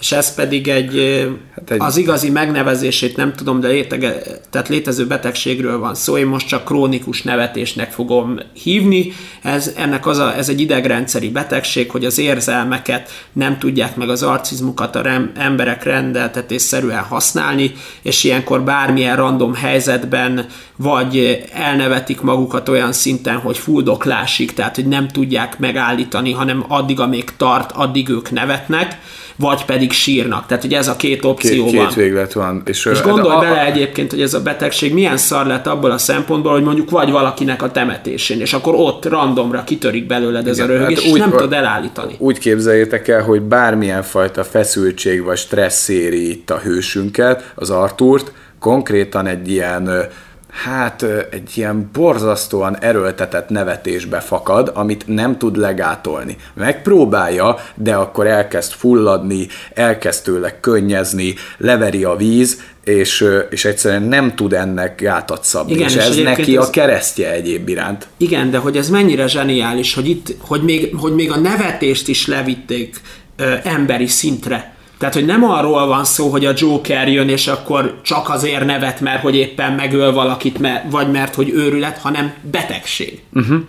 Speaker 2: és ez pedig egy, hát egy, az igazi megnevezését nem tudom, de létege, tehát létező betegségről van szó, én most csak krónikus nevetésnek fogom hívni, ez, ennek az a, ez egy idegrendszeri betegség, hogy az érzelmeket nem tudják meg az arcizmukat a rem, emberek rendeltetésszerűen használni, és ilyenkor bármilyen random helyzetben vagy elnevetik magukat olyan szinten, hogy fuldoklásig, tehát hogy nem tudják megállítani, hanem addig, amíg tart, addig ők nevetnek, vagy pedig sírnak. Tehát, hogy ez a két opció
Speaker 1: két,
Speaker 2: van.
Speaker 1: Két véglet van.
Speaker 2: És, és gondolj a, bele egyébként, hogy ez a betegség milyen szar lett abból a szempontból, hogy mondjuk vagy valakinek a temetésén, és akkor ott randomra kitörik belőled ez Igen, a röhögés, hát és úgy, nem tudod elállítani.
Speaker 1: Úgy képzeljétek el, hogy bármilyen fajta feszültség vagy stressz éri itt a hősünket, az Artúrt, konkrétan egy ilyen hát egy ilyen borzasztóan erőltetett nevetésbe fakad, amit nem tud legátolni. Megpróbálja, de akkor elkezd fulladni, elkezd tőle könnyezni, leveri a víz, és, és egyszerűen nem tud ennek gátat szabni, igen, és, és ez neki a keresztje egyéb iránt.
Speaker 2: Igen, de hogy ez mennyire zseniális, hogy itt, hogy még, hogy még a nevetést is levitték ö, emberi szintre tehát, hogy nem arról van szó, hogy a Joker jön, és akkor csak azért nevet, mert hogy éppen megöl valakit, vagy mert hogy őrület, hanem betegség, uh-huh.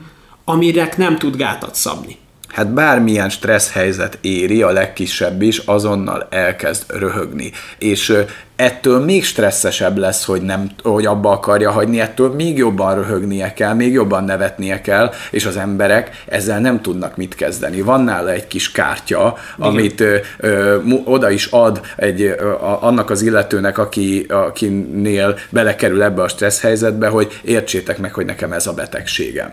Speaker 2: amire nem tud gátat szabni.
Speaker 1: Hát bármilyen stressz helyzet éri, a legkisebb is, azonnal elkezd röhögni. És ettől még stresszesebb lesz, hogy, nem, hogy abba akarja hagyni, ettől még jobban röhögnie kell, még jobban nevetnie kell, és az emberek ezzel nem tudnak mit kezdeni. Van nála egy kis kártya, Igen. amit ö, ö, oda is ad egy, ö, a, annak az illetőnek, aki, akinél belekerül ebbe a stressz helyzetbe, hogy értsétek meg, hogy nekem ez a betegségem.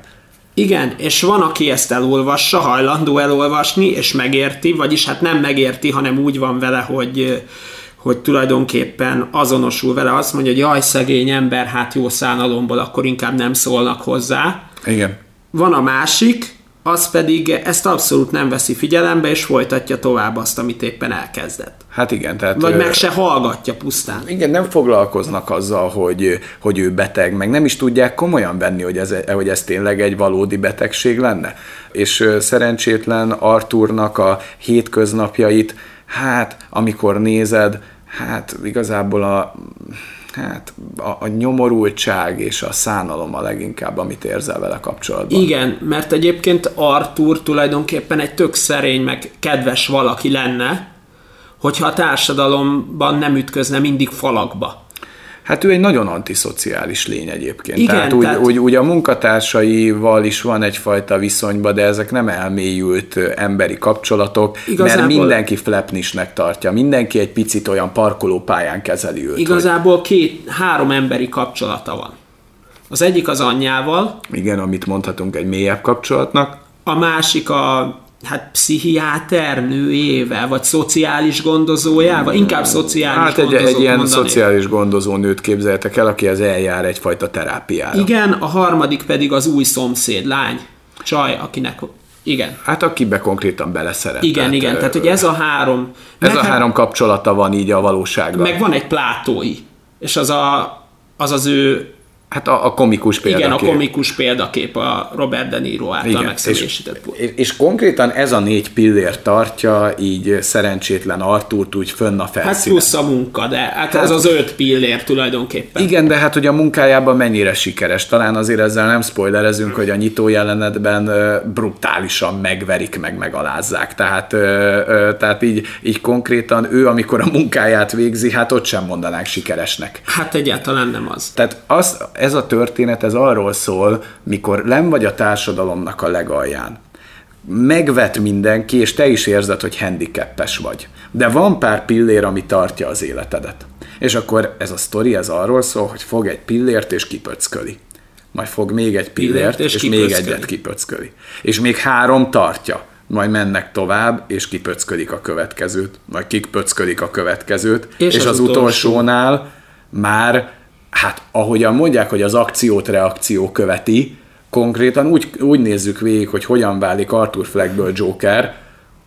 Speaker 2: Igen, és van, aki ezt elolvassa, hajlandó elolvasni, és megérti, vagyis hát nem megérti, hanem úgy van vele, hogy hogy tulajdonképpen azonosul vele, azt mondja, hogy jaj, szegény ember, hát jó szánalomból, akkor inkább nem szólnak hozzá.
Speaker 1: Igen.
Speaker 2: Van a másik, az pedig ezt abszolút nem veszi figyelembe, és folytatja tovább azt, amit éppen elkezdett.
Speaker 1: Hát igen, tehát...
Speaker 2: Vagy meg se hallgatja pusztán.
Speaker 1: Igen, nem foglalkoznak azzal, hogy, hogy ő beteg, meg nem is tudják komolyan venni, hogy ez, hogy ez tényleg egy valódi betegség lenne. És szerencsétlen Arturnak a hétköznapjait, hát amikor nézed, hát igazából a hát a, a nyomorultság és a szánalom a leginkább, amit érzel vele kapcsolatban.
Speaker 2: Igen, mert egyébként Artur tulajdonképpen egy tök szerény, meg kedves valaki lenne, hogyha a társadalomban nem ütközne mindig falakba.
Speaker 1: Hát ő egy nagyon antiszociális lény egyébként. Igen, tehát, úgy, tehát... Úgy, úgy a munkatársaival is van egyfajta viszonyba, de ezek nem elmélyült emberi kapcsolatok, Igazából... mert mindenki flepnisnek tartja, mindenki egy picit olyan parkolópályán kezeli őt.
Speaker 2: Igazából hogy... két, három emberi kapcsolata van. Az egyik az anyjával.
Speaker 1: Igen, amit mondhatunk egy mélyebb kapcsolatnak.
Speaker 2: A másik a hát pszichiáter nőjével, vagy szociális gondozójával, inkább szociális
Speaker 1: Hát egy, egy ilyen mondani. szociális gondozó nőt képzeltek el, aki az eljár egyfajta terápiára.
Speaker 2: Igen, a harmadik pedig az új szomszéd lány, csaj, akinek igen.
Speaker 1: Hát akibe konkrétan beleszeret.
Speaker 2: Igen, igen, tehát hogy ez a három...
Speaker 1: Ez a három kapcsolata van így a valóságban.
Speaker 2: Meg van egy plátói, és az a, az, az ő
Speaker 1: Hát a, a komikus példakép.
Speaker 2: Igen, a komikus példakép a Robert De Niro által megszemélyesített.
Speaker 1: És, és, konkrétan ez a négy pillér tartja így szerencsétlen Artúrt úgy fönn a felszínen.
Speaker 2: Hát plusz a munka, de hát, hát ez az öt pillér tulajdonképpen.
Speaker 1: Igen, de hát hogy a munkájában mennyire sikeres. Talán azért ezzel nem spoilerezünk, hogy a nyitó jelenetben brutálisan megverik, meg megalázzák. Tehát, tehát így, így konkrétan ő, amikor a munkáját végzi, hát ott sem mondanánk sikeresnek.
Speaker 2: Hát egyáltalán nem az.
Speaker 1: Tehát az, ez a történet ez arról szól, mikor nem vagy a társadalomnak a legalján. Megvet mindenki, és te is érzed, hogy handicappes vagy. De van pár pillér, ami tartja az életedet. És akkor ez a sztori, ez arról szól, hogy fog egy pillért és kipöcköli. Majd fog még egy pillért, pillért és, és még egyet kipöcköli. És még három tartja majd mennek tovább, és kipöcködik a következőt, majd kipöcködik a következőt, és, és az, az utolsó. utolsónál már hát ahogyan mondják, hogy az akciót reakció követi, konkrétan úgy, úgy nézzük végig, hogy hogyan válik Arthur Fleckből Joker,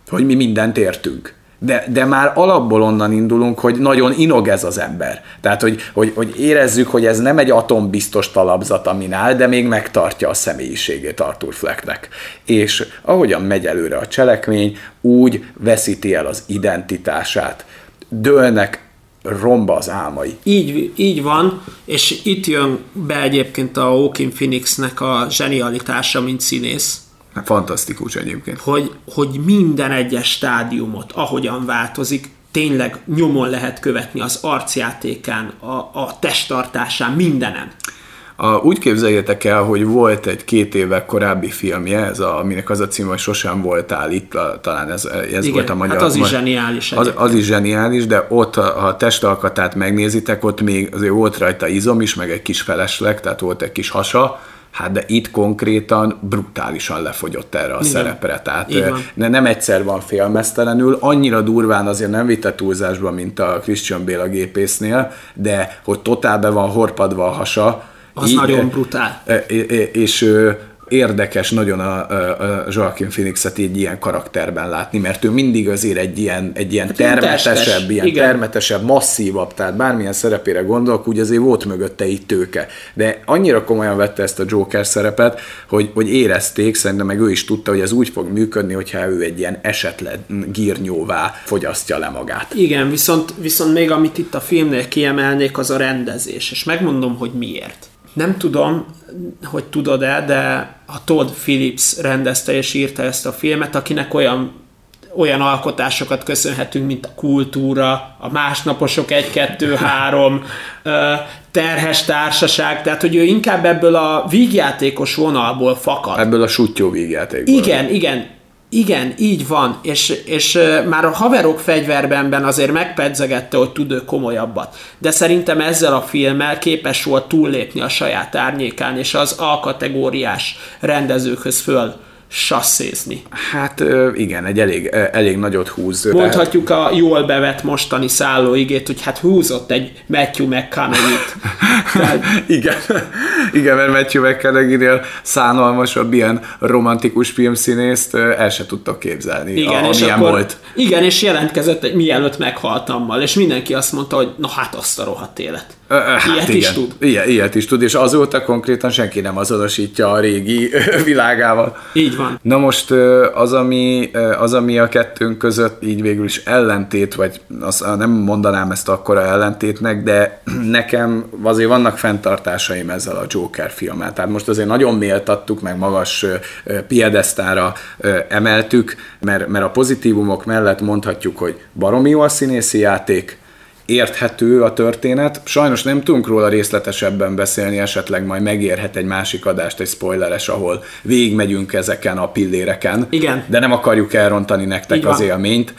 Speaker 1: hogy mi mindent értünk. de, de már alapból onnan indulunk, hogy nagyon inog ez az ember. Tehát, hogy, hogy, hogy érezzük, hogy ez nem egy atombiztos talapzat, amin áll, de még megtartja a személyiségét Arthur Flecknek. És ahogyan megy előre a cselekmény, úgy veszíti el az identitását. Dőlnek romba az álmai.
Speaker 2: Így, így van, és itt jön be egyébként a Hawking Phoenixnek a zsenialitása, mint színész,
Speaker 1: Fantasztikus egyébként.
Speaker 2: Hogy, hogy minden egyes stádiumot, ahogyan változik, tényleg nyomon lehet követni az arcjátékán, a, a testtartásán, mindenen.
Speaker 1: A, úgy képzeljétek el, hogy volt egy két évek korábbi filmje, ez a, aminek az a cím, hogy sosem voltál itt, a, talán ez, ez
Speaker 2: Igen,
Speaker 1: volt a magyar.
Speaker 2: Hát az is zseniális.
Speaker 1: Az, az is zseniális, de ott, ha a testalkatát megnézitek, ott még azért volt rajta izom is, meg egy kis felesleg, tehát volt egy kis hasa, Hát de itt konkrétan brutálisan lefogyott erre a Igen. szerepre. Tehát ne, nem egyszer van félmeztelenül, annyira durván azért nem vitte túlzásba, mint a Christian Bale a gépésznél, de hogy totál be van horpadva a hasa.
Speaker 2: Az így, nagyon brutál.
Speaker 1: És, és érdekes nagyon a, a Joaquin Phoenixet egy ilyen karakterben látni, mert ő mindig azért egy ilyen, egy ilyen hát termetesebb, testes. ilyen Igen. termetesebb, masszívabb, tehát bármilyen szerepére gondolok, úgy azért volt mögötte itt tőke. De annyira komolyan vette ezt a Joker szerepet, hogy, hogy érezték, szerintem meg ő is tudta, hogy ez úgy fog működni, hogyha ő egy ilyen esetlen gírnyóvá fogyasztja le magát.
Speaker 2: Igen, viszont, viszont még amit itt a filmnél kiemelnék, az a rendezés, és megmondom, hogy miért. Nem tudom, hogy tudod-e, de a Todd Phillips rendezte és írta ezt a filmet, akinek olyan olyan alkotásokat köszönhetünk, mint a kultúra, a másnaposok 1-2-3, terhes társaság, tehát hogy ő inkább ebből a vígjátékos vonalból fakad.
Speaker 1: Ebből a sutyó vígjátékból.
Speaker 2: Igen, igen, igen, így van, és, és már a haverok fegyverbenben azért megpedzegette, hogy tud ő komolyabbat. De szerintem ezzel a filmmel képes volt túllépni a saját árnyékán, és az A-kategóriás rendezőkhöz föl sasszézni.
Speaker 1: Hát igen, egy elég, elég nagyot húz.
Speaker 2: Mondhatjuk a jól bevett mostani szállóigét, hogy hát húzott egy Matthew McConaughey-t.
Speaker 1: Tehát... igen, igen, mert Matthew McConaughey-nél szánalmasabb ilyen romantikus filmszínészt el se tudtak képzelni, igen, a, és akkor, volt.
Speaker 2: Igen, és jelentkezett egy mielőtt meghaltammal, és mindenki azt mondta, hogy na hát azt a rohadt élet.
Speaker 1: Hát ilyet igen, is tud. Ilyet, ilyet is tud, és azóta konkrétan senki nem azonosítja a régi világával.
Speaker 2: Így van.
Speaker 1: Na most az ami, az, ami a kettőnk között így végül is ellentét, vagy az, nem mondanám ezt akkora ellentétnek, de nekem azért vannak fenntartásaim ezzel a Joker filmmel. Tehát most azért nagyon méltattuk, meg magas piedesztára emeltük, mert, mert a pozitívumok mellett mondhatjuk, hogy baromi jó a színészi játék, érthető a történet. Sajnos nem tudunk róla részletesebben beszélni, esetleg majd megérhet egy másik adást, egy spoileres, ahol végigmegyünk ezeken a pilléreken.
Speaker 2: Igen.
Speaker 1: De nem akarjuk elrontani nektek az élményt.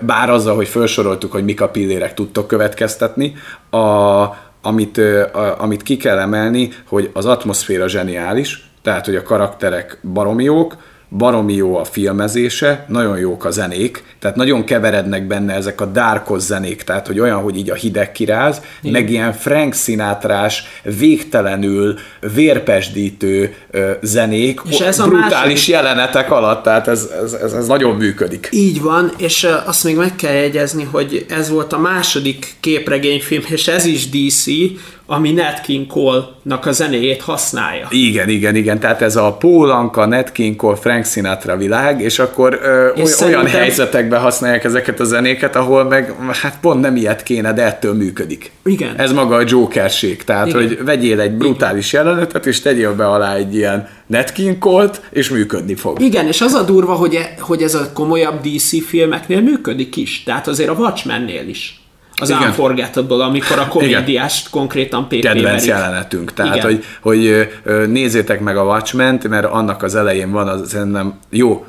Speaker 1: Bár azzal, hogy felsoroltuk, hogy mik a pillérek tudtok következtetni, a, amit, a, amit ki kell emelni, hogy az atmoszféra zseniális, tehát hogy a karakterek baromiók, baromi jó a filmezése, nagyon jók a zenék, tehát nagyon keverednek benne ezek a dárkos zenék, tehát hogy olyan, hogy így a hideg kiráz, Igen. meg ilyen Frank Sinatrás, végtelenül vérpesdítő zenék, és ez a brutális második... jelenetek alatt, tehát ez, ez, ez, ez nagyon működik.
Speaker 2: Így van, és azt még meg kell jegyezni, hogy ez volt a második képregényfilm, és ez is DC, ami Nat King Cole-nak a zenéjét használja.
Speaker 1: Igen, igen, igen, tehát ez a Pólanka, Nat King Cole, Frank Sinatra világ, és akkor ö, és olyan szerintem... helyzetekben használják ezeket a zenéket, ahol meg hát pont nem ilyet kéne, de ettől működik.
Speaker 2: Igen.
Speaker 1: Ez maga a Jokerség, tehát igen. hogy vegyél egy brutális igen. jelenetet, és tegyél be alá egy ilyen Nat King Cole-t, és működni fog.
Speaker 2: Igen, és az a durva, hogy, e, hogy ez a komolyabb DC filmeknél működik is, tehát azért a Watchmennél is az Igen. Unforgettable, amikor a komédiást Igen. konkrétan pp
Speaker 1: Kedvenc jelenetünk. Tehát, hogy, hogy nézzétek meg a Watchmen-t, mert annak az elején van az szerintem jó,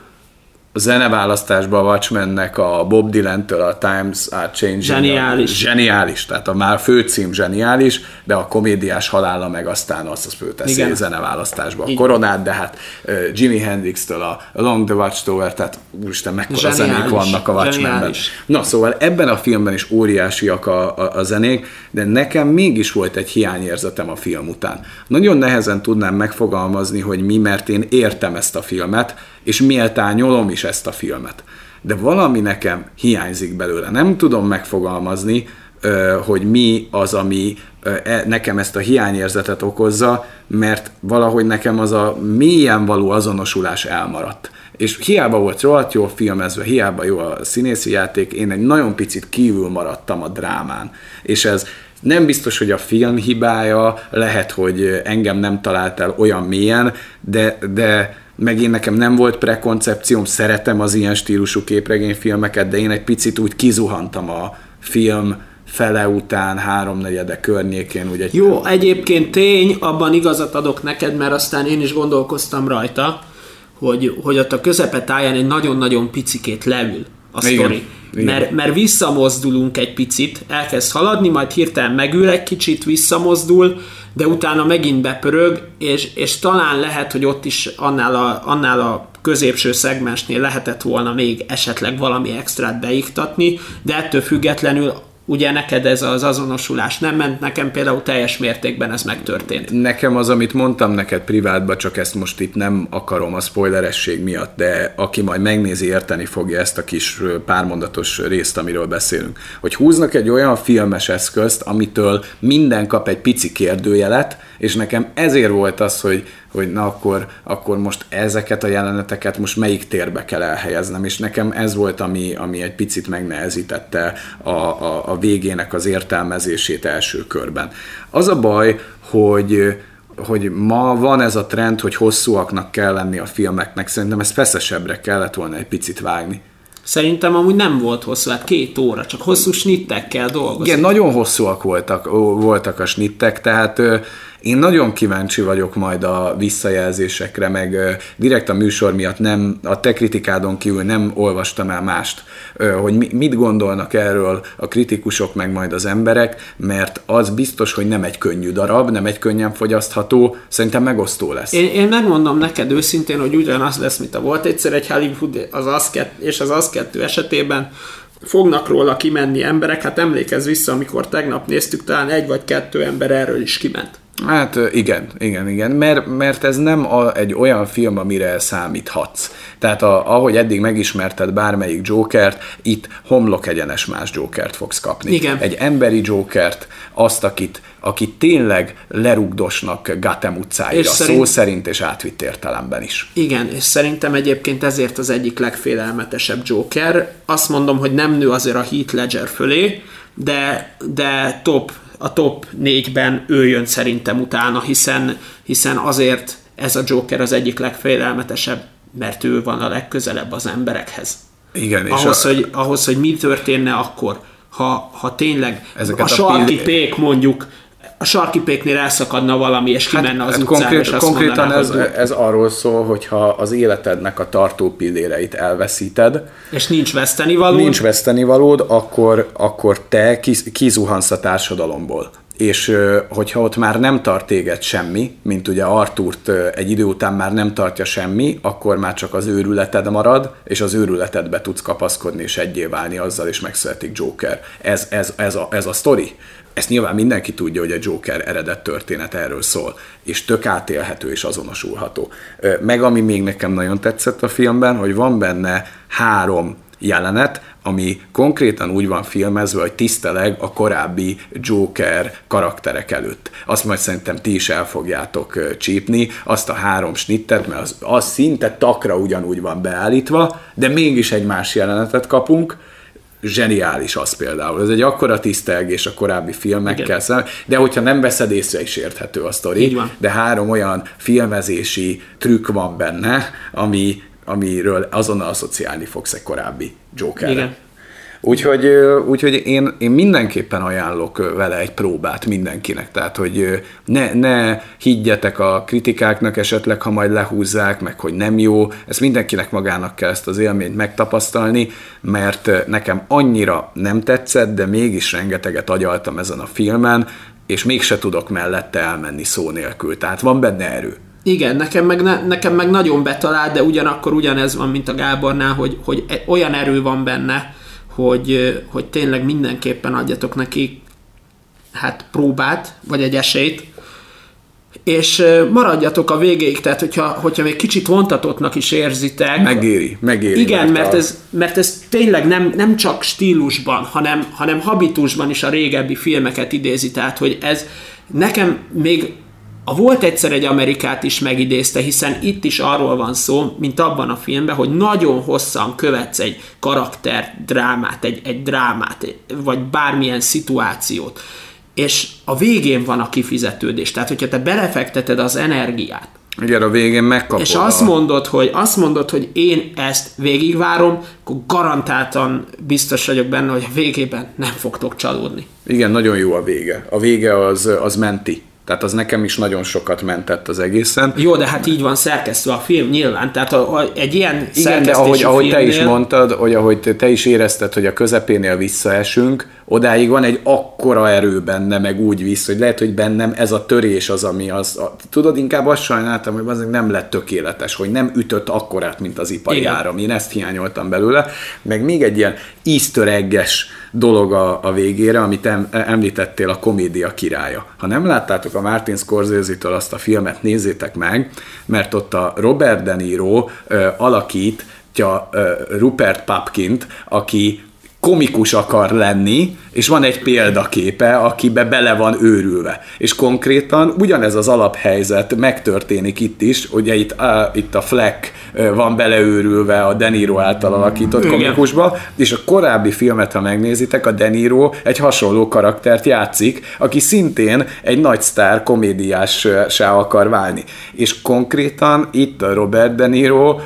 Speaker 1: a zeneválasztásban a Watchmennek a Bob Dylan-től a Times Are Changing.
Speaker 2: Zseniális.
Speaker 1: Zseniális, tehát a már főcím zseniális, de a komédiás halála meg aztán azt az főteszi a zeneválasztásba a koronát, de hát Jimi Hendrix-től a Long the Watchtower, tehát úristen, mekkora zseniális. zenék vannak a Watchmenben. Na szóval ebben a filmben is óriásiak a, a, a zenék, de nekem mégis volt egy hiányérzetem a film után. Nagyon nehezen tudnám megfogalmazni, hogy mi, mert én értem ezt a filmet, és méltányolom is ezt a filmet. de valami nekem hiányzik belőle. Nem tudom megfogalmazni, hogy mi az, ami e, nekem ezt a hiányérzetet okozza, mert valahogy nekem az a mélyen való azonosulás elmaradt. És hiába volt rohadt jó filmezve, hiába jó a színészi játék, én egy nagyon picit kívül maradtam a drámán. És ez nem biztos, hogy a film hibája, lehet, hogy engem nem talált el olyan mélyen, de, de meg én nekem nem volt prekoncepcióm, szeretem az ilyen stílusú képregényfilmeket, de én egy picit úgy kizuhantam a film fele után, háromnegyede környékén. Ugye
Speaker 2: Jó, egyébként tény, abban igazat adok neked, mert aztán én is gondolkoztam rajta, hogy, hogy ott a táján egy nagyon-nagyon picikét leül a sztori. Mert, mert visszamozdulunk egy picit, elkezd haladni, majd hirtelen megül egy kicsit, visszamozdul, de utána megint bepörög, és, és talán lehet, hogy ott is annál a, annál a középső szegmensnél lehetett volna még esetleg valami extrát beiktatni, de ettől függetlenül ugye neked ez az azonosulás nem ment, nekem például teljes mértékben ez megtörtént.
Speaker 1: Nekem az, amit mondtam neked privátba, csak ezt most itt nem akarom a spoileresség miatt, de aki majd megnézi, érteni fogja ezt a kis pármondatos részt, amiről beszélünk. Hogy húznak egy olyan filmes eszközt, amitől minden kap egy pici kérdőjelet, és nekem ezért volt az, hogy hogy na akkor, akkor most ezeket a jeleneteket most melyik térbe kell elhelyeznem, és nekem ez volt, ami, ami egy picit megnehezítette a, a, a végének az értelmezését első körben. Az a baj, hogy hogy ma van ez a trend, hogy hosszúaknak kell lenni a filmeknek, szerintem ez feszesebbre kellett volna egy picit vágni.
Speaker 2: Szerintem amúgy nem volt hosszú, hát két óra, csak hosszú snittekkel dolgozni.
Speaker 1: Igen, nagyon hosszúak voltak, voltak a snittek, tehát én nagyon kíváncsi vagyok majd a visszajelzésekre, meg direkt a műsor miatt nem, a te kritikádon kívül nem olvastam el mást, hogy mit gondolnak erről a kritikusok, meg majd az emberek, mert az biztos, hogy nem egy könnyű darab, nem egy könnyen fogyasztható, szerintem megosztó lesz.
Speaker 2: Én, én megmondom neked őszintén, hogy ugyanaz lesz, mint a volt egyszer egy Hollywood az az és az az kettő esetében, fognak róla kimenni emberek, hát emlékezz vissza, amikor tegnap néztük, talán egy vagy kettő ember erről is kiment.
Speaker 1: Hát igen, igen, igen, mert, mert ez nem a, egy olyan film, amire számíthatsz. Tehát a, ahogy eddig megismerted bármelyik Jokert, itt homlok egyenes más Jokert fogsz kapni.
Speaker 2: Igen.
Speaker 1: Egy emberi Jokert, azt, akit, akit tényleg lerugdosnak Gotham utcáira, és szerint... szó szerint és átvitt értelemben is.
Speaker 2: Igen, és szerintem egyébként ezért az egyik legfélelmetesebb Joker. Azt mondom, hogy nem nő azért a Heath Ledger fölé, de, de top a top négyben ő jön szerintem utána, hiszen, hiszen azért ez a Joker az egyik legfélelmetesebb, mert ő van a legközelebb az emberekhez.
Speaker 1: Igen,
Speaker 2: és ahhoz, a... hogy, ahhoz, hogy mi történne akkor, ha, ha tényleg Ezeket a sarki a pék mondjuk a sarkipéknél elszakadna valami, és hát, kimenne az hát utcára, konkrét, és azt
Speaker 1: Konkrétan mondaná, ez, hogy ez arról szól, hogyha az életednek a tartó pilléreit elveszíted,
Speaker 2: és nincs vesztenivalód,
Speaker 1: nincs vesztenivalód, akkor, akkor te kizuhansz a társadalomból és hogyha ott már nem tart téged semmi, mint ugye Artúrt egy idő után már nem tartja semmi, akkor már csak az őrületed marad, és az őrületedbe tudsz kapaszkodni és egyé válni azzal, és megszületik Joker. Ez, ez, ez, a, ez a sztori. Ezt nyilván mindenki tudja, hogy a Joker eredet történet erről szól, és tök átélhető és azonosulható. Meg ami még nekem nagyon tetszett a filmben, hogy van benne három jelenet, ami konkrétan úgy van filmezve, hogy tiszteleg a korábbi Joker karakterek előtt. Azt majd szerintem ti is el fogjátok csípni, azt a három snittet, mert az, az szinte takra ugyanúgy van beállítva, de mégis egy más jelenetet kapunk, zseniális az például. Ez egy akkora tisztelgés a korábbi filmekkel szemben, de hogyha nem veszed észre is érthető a sztori, de három olyan filmezési trükk van benne, ami, amiről azonnal asszociálni fogsz egy korábbi Jokerre. Igen. Úgyhogy, úgyhogy én, én mindenképpen ajánlok vele egy próbát mindenkinek, tehát hogy ne, ne higgyetek a kritikáknak esetleg, ha majd lehúzzák, meg hogy nem jó, ezt mindenkinek magának kell ezt az élményt megtapasztalni, mert nekem annyira nem tetszett, de mégis rengeteget agyaltam ezen a filmen, és mégse tudok mellette elmenni szó nélkül, tehát van benne erő.
Speaker 2: Igen, nekem meg, ne, nekem meg nagyon betalált, de ugyanakkor ugyanez van, mint a Gábornál, hogy, hogy e, olyan erő van benne, hogy, hogy tényleg mindenképpen adjatok neki hát próbát, vagy egy esélyt, és maradjatok a végéig, tehát hogyha, hogyha még kicsit vontatottnak is érzitek.
Speaker 1: Megéri, megéri.
Speaker 2: Igen, mert, a... ez, mert ez tényleg nem, nem csak stílusban, hanem, hanem habitusban is a régebbi filmeket idézi, tehát hogy ez nekem még a volt egyszer egy Amerikát is megidézte, hiszen itt is arról van szó, mint abban a filmben, hogy nagyon hosszan követsz egy karakter drámát, egy, egy drámát, vagy bármilyen szituációt és a végén van a kifizetődés. Tehát, hogyha te belefekteted az energiát,
Speaker 1: igen, a végén megkapod.
Speaker 2: És azt mondod, hogy, azt mondod, hogy én ezt végigvárom, akkor garantáltan biztos vagyok benne, hogy a végében nem fogtok csalódni.
Speaker 1: Igen, nagyon jó a vége. A vége az, az menti. Tehát az nekem is nagyon sokat mentett az egészen.
Speaker 2: Jó, de hát így van szerkesztve a film nyilván. Tehát a, a, egy ilyen
Speaker 1: Igen, de ahogy, ahogy te is mondtad, hogy ahogy te, te is érezted, hogy a közepénél visszaesünk, odáig van egy akkora erő benne, meg úgy visz, hogy lehet, hogy bennem ez a törés az, ami az, a, tudod, inkább azt sajnáltam, hogy az nem lett tökéletes, hogy nem ütött akkorát, mint az ipari Igen. áram. Én ezt hiányoltam belőle. Meg még egy ilyen íztöregges dolog a, a végére, amit em, említettél, a komédia királya. Ha nem láttátok a Martin Scorsese-től azt a filmet, nézzétek meg, mert ott a Robert De Niro ö, alakítja ö, Rupert Papkint, aki komikus akar lenni, és van egy példaképe, akibe bele van őrülve. És konkrétan ugyanez az alaphelyzet megtörténik itt is, ugye itt, a, itt a Fleck van beleőrülve a Deniro által alakított Igen. komikusba, és a korábbi filmet, ha megnézitek, a Deniro egy hasonló karaktert játszik, aki szintén egy nagy sztár komédiássá akar válni. És konkrétan itt a Robert De Niro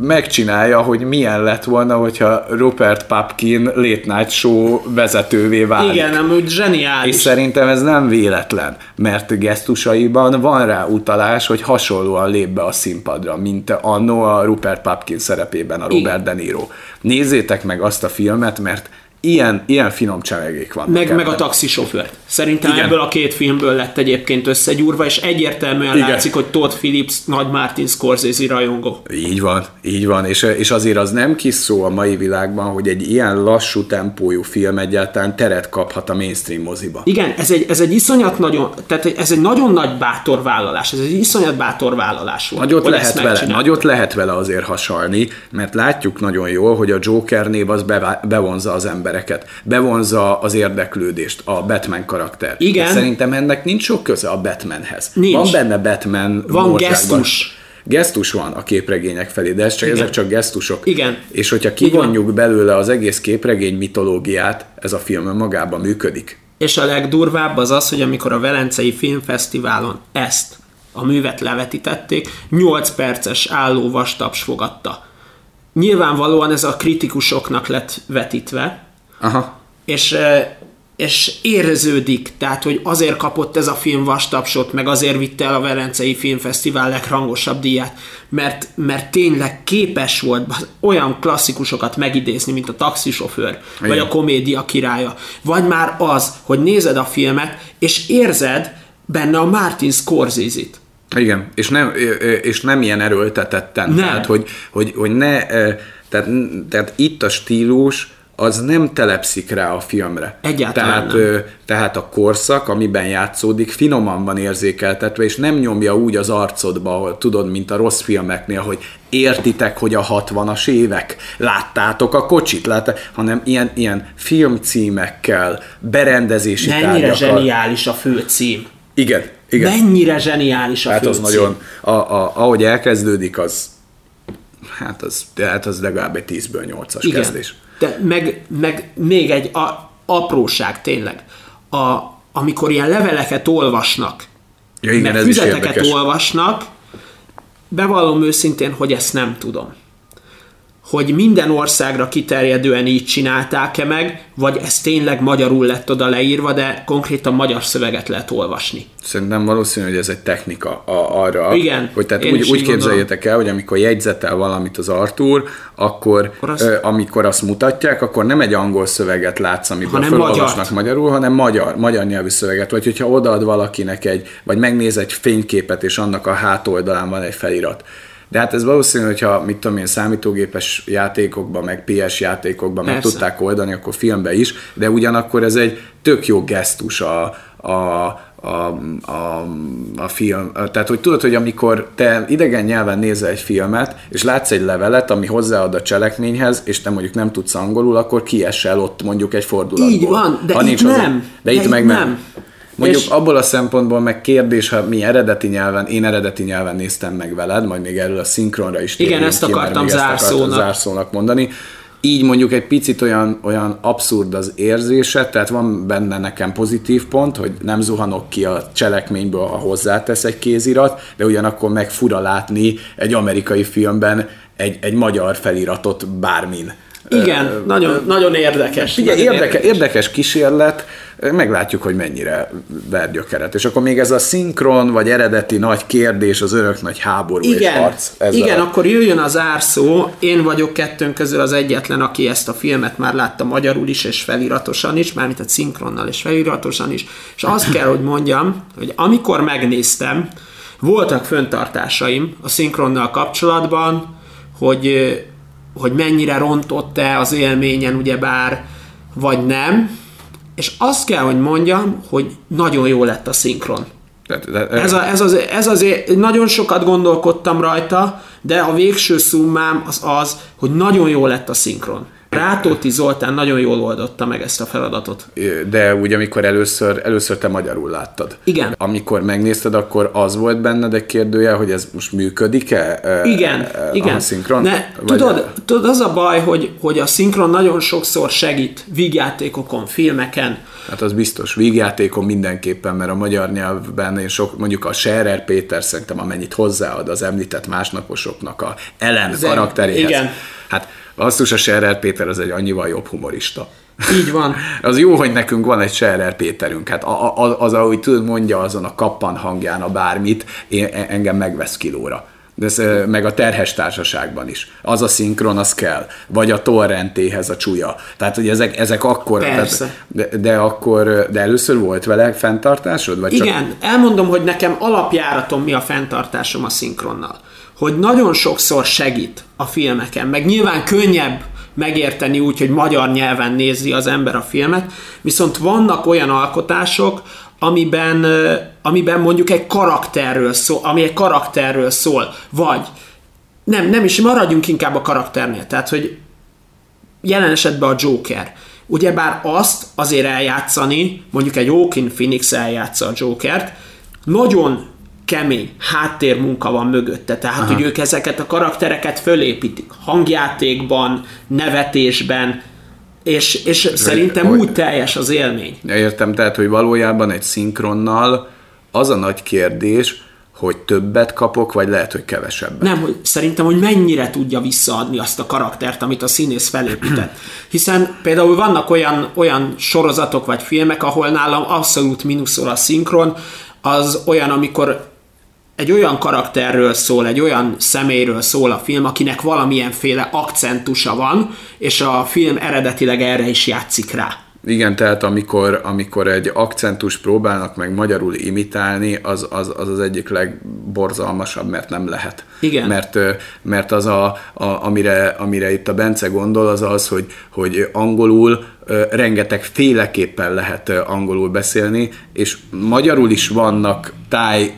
Speaker 1: megcsinálja, hogy milyen lett volna, hogyha Rupert Papkin Late Night Show vezetővé válik.
Speaker 2: Igen, amúgy zseniális.
Speaker 1: És szerintem ez nem véletlen, mert gesztusaiban van rá utalás, hogy hasonlóan lép be a színpadra, mint annó a Rupert Papkin szerepében a Robert Igen. De Niro. Nézzétek meg azt a filmet, mert ilyen, ilyen finom csemegék van.
Speaker 2: Meg, meg a taxisofőr. Szerintem Igen. ebből a két filmből lett egyébként összegyúrva, és egyértelműen Igen. látszik, hogy Todd Phillips nagy Martin Scorsese rajongó.
Speaker 1: Így van, így van, és, és azért az nem kis szó a mai világban, hogy egy ilyen lassú tempójú film egyáltalán teret kaphat a mainstream moziba.
Speaker 2: Igen, ez egy, ez egy iszonyat nagyon, tehát ez egy nagyon nagy bátor vállalás, ez egy iszonyat bátor vállalás
Speaker 1: volt. Nagyot lehet, vele, nagyot lehet vele azért hasalni, mert látjuk nagyon jól, hogy a Joker név az be, bevonza az embereket, bevonza az érdeklődést, a Batman karakter.
Speaker 2: Igen. De
Speaker 1: szerintem ennek nincs sok köze a Batmanhez.
Speaker 2: Nincs.
Speaker 1: Van benne Batman
Speaker 2: Van gesztus.
Speaker 1: Gesztus van a képregények felé, de ez csak, ezek csak gesztusok.
Speaker 2: Igen.
Speaker 1: És hogyha kivonjuk belőle az egész képregény mitológiát, ez a film magában működik.
Speaker 2: És a legdurvább az az, hogy amikor a Velencei Filmfesztiválon ezt a művet levetítették, 8 perces álló vastaps fogadta. Nyilvánvalóan ez a kritikusoknak lett vetítve,
Speaker 1: Aha.
Speaker 2: és és érződik, tehát, hogy azért kapott ez a film vastapsot, meg azért vitte el a Velencei Filmfesztivál legrangosabb díját, mert, mert tényleg képes volt olyan klasszikusokat megidézni, mint a taxisofőr, Igen. vagy a komédia királya, vagy már az, hogy nézed a filmet, és érzed benne a Martin Scorsese-t.
Speaker 1: Igen, és nem, és nem ilyen erőltetetten. Nem. Tehát, hogy, hogy, hogy ne, tehát, tehát itt a stílus, az nem telepszik rá a filmre.
Speaker 2: Egyáltalán
Speaker 1: tehát, nem. Ö, tehát a korszak, amiben játszódik, finoman van érzékeltetve, és nem nyomja úgy az arcodba, ahol, tudod, mint a rossz filmeknél, hogy értitek, hogy a 60-as évek, láttátok a kocsit, lát, hanem ilyen, ilyen filmcímekkel, berendezési
Speaker 2: Mennyire tárgyakkal. zseniális a főcím.
Speaker 1: Igen, igen.
Speaker 2: Mennyire zseniális a
Speaker 1: hát
Speaker 2: főcím.
Speaker 1: az nagyon, a, a, ahogy elkezdődik, az hát az, hát az legalább egy 10-ből 8-as igen. kezdés.
Speaker 2: De meg, meg még egy a, apróság tényleg. A, amikor ilyen leveleket olvasnak,
Speaker 1: ja, igen,
Speaker 2: meg
Speaker 1: ez
Speaker 2: füzeteket olvasnak, bevallom őszintén, hogy ezt nem tudom hogy minden országra kiterjedően így csinálták-e meg, vagy ez tényleg magyarul lett oda leírva, de konkrétan magyar szöveget lehet olvasni.
Speaker 1: Szerintem valószínű, hogy ez egy technika a, arra,
Speaker 2: Igen,
Speaker 1: hogy tehát úgy, úgy képzeljétek el, hogy amikor jegyzetel valamit az Artur, akkor, akkor az... ö, amikor azt mutatják, akkor nem egy angol szöveget látsz, amiből felolvasnak magyarul, hanem magyar, magyar nyelvű szöveget, vagy hogyha odaad valakinek egy, vagy megnéz egy fényképet, és annak a hátoldalán van egy felirat de hát ez valószínű, hogyha mit tudom én, számítógépes játékokban, meg PS játékokban Persze. meg tudták oldani, akkor filmbe is, de ugyanakkor ez egy tök jó gesztus a, a, a, a, a film. Tehát, hogy tudod, hogy amikor te idegen nyelven nézel egy filmet, és látsz egy levelet, ami hozzáad a cselekményhez, és te mondjuk nem tudsz angolul, akkor kiesel ott mondjuk egy fordulatból.
Speaker 2: Így van, de
Speaker 1: ha
Speaker 2: itt nem.
Speaker 1: Az, de,
Speaker 2: De
Speaker 1: itt
Speaker 2: itt
Speaker 1: meg
Speaker 2: nem.
Speaker 1: nem. Mondjuk
Speaker 2: És-
Speaker 1: abból a szempontból meg kérdés, ha mi eredeti nyelven, én eredeti nyelven néztem meg veled, majd még erről a szinkronra is
Speaker 2: Igen, ezt
Speaker 1: ki,
Speaker 2: akartam
Speaker 1: ezt akartam
Speaker 2: zárszónak.
Speaker 1: zárszónak mondani. Így mondjuk egy picit olyan, olyan abszurd az érzése, tehát van benne nekem pozitív pont, hogy nem zuhanok ki a cselekményből, ha hozzátesz egy kézirat, de ugyanakkor meg fura látni egy amerikai filmben egy, egy magyar feliratot bármin.
Speaker 2: Igen, nagyon, nagyon érdekes.
Speaker 1: Figyelj,
Speaker 2: nagyon
Speaker 1: érdeke, érdekes kísérlet, meglátjuk, hogy mennyire ver gyökeret. És akkor még ez a szinkron, vagy eredeti nagy kérdés, az örök nagy háború és
Speaker 2: Igen,
Speaker 1: harc. Ez
Speaker 2: igen akkor jöjjön az árszó. Én vagyok kettőnk közül az egyetlen, aki ezt a filmet már látta magyarul is, és feliratosan is, mármint a szinkronnal és feliratosan is. És azt kell, hogy mondjam, hogy amikor megnéztem, voltak föntartásaim a szinkronnal kapcsolatban, hogy, hogy mennyire rontott-e az élményen, ugyebár, vagy nem. És azt kell, hogy mondjam, hogy nagyon jó lett a szinkron.
Speaker 1: Tehát, de,
Speaker 2: Ez, a, ez, az, ez azért, nagyon sokat gondolkodtam rajta, de a végső szummám az az, hogy nagyon jó lett a szinkron. Rátóti Zoltán nagyon jól oldotta meg ezt a feladatot.
Speaker 1: de úgy, amikor először, először te magyarul láttad.
Speaker 2: Igen.
Speaker 1: Amikor megnézted, akkor az volt benned egy kérdője, hogy ez most működik-e?
Speaker 2: Igen,
Speaker 1: e,
Speaker 2: igen.
Speaker 1: A szinkron?
Speaker 2: Ne,
Speaker 1: Vagy-
Speaker 2: tudod, tudod, az a baj, hogy, hogy a szinkron nagyon sokszor segít vígjátékokon, filmeken.
Speaker 1: Hát az biztos, vígjátékon mindenképpen, mert a magyar nyelvben én sok, mondjuk a Scherer Péter szerintem amennyit hozzáad az említett másnaposoknak a Ellen
Speaker 2: Zen-
Speaker 1: karakteréhez.
Speaker 2: igen.
Speaker 1: Hát basszus, a Scherer Péter az egy annyival jobb humorista.
Speaker 2: Így van.
Speaker 1: Az jó, hogy nekünk van egy Scherer Péterünk. Hát a, a, az, ahogy tud, mondja azon a kappan hangján a bármit, én, engem megvesz kilóra. De ez, meg a terhes társaságban is. Az a szinkron, az kell. Vagy a torrentéhez a csúlya. Tehát, hogy ezek, ezek akkor...
Speaker 2: Persze.
Speaker 1: Tehát, de, de, akkor, de először volt vele fenntartásod? Vagy csak
Speaker 2: Igen, elmondom, hogy nekem alapjáratom mi a fenntartásom a szinkronnal. Hogy nagyon sokszor segít a filmeken, meg nyilván könnyebb megérteni úgy, hogy magyar nyelven nézi az ember a filmet, viszont vannak olyan alkotások, amiben, amiben mondjuk egy karakterről szól, ami egy karakterről szól, vagy nem, nem is maradjunk inkább a karakternél, tehát, hogy jelen esetben a Joker. Ugyebár azt azért eljátszani, mondjuk egy Joaquin Phoenix eljátsza a Jokert, nagyon kemény háttérmunka van mögötte, tehát Aha. hogy ők ezeket a karaktereket fölépítik hangjátékban, nevetésben, és, és szerintem
Speaker 1: hogy-
Speaker 2: úgy teljes az élmény.
Speaker 1: Értem, tehát, hogy valójában egy szinkronnal az a nagy kérdés, hogy többet kapok, vagy lehet, hogy kevesebbet.
Speaker 2: Nem, hogy szerintem, hogy mennyire tudja visszaadni azt a karaktert, amit a színész felépített. Hiszen például vannak olyan, olyan sorozatok vagy filmek, ahol nálam abszolút mínuszol a szinkron, az olyan, amikor egy olyan karakterről szól, egy olyan személyről szól a film, akinek valamilyenféle akcentusa van, és a film eredetileg erre is játszik rá.
Speaker 1: Igen, tehát amikor, amikor egy akcentus próbálnak meg magyarul imitálni, az az, az, az egyik legborzalmasabb, mert nem lehet.
Speaker 2: Igen.
Speaker 1: Mert, mert az, a, a, amire, amire itt a Bence gondol, az az, hogy, hogy angolul rengeteg féleképpen lehet angolul beszélni, és magyarul is vannak táj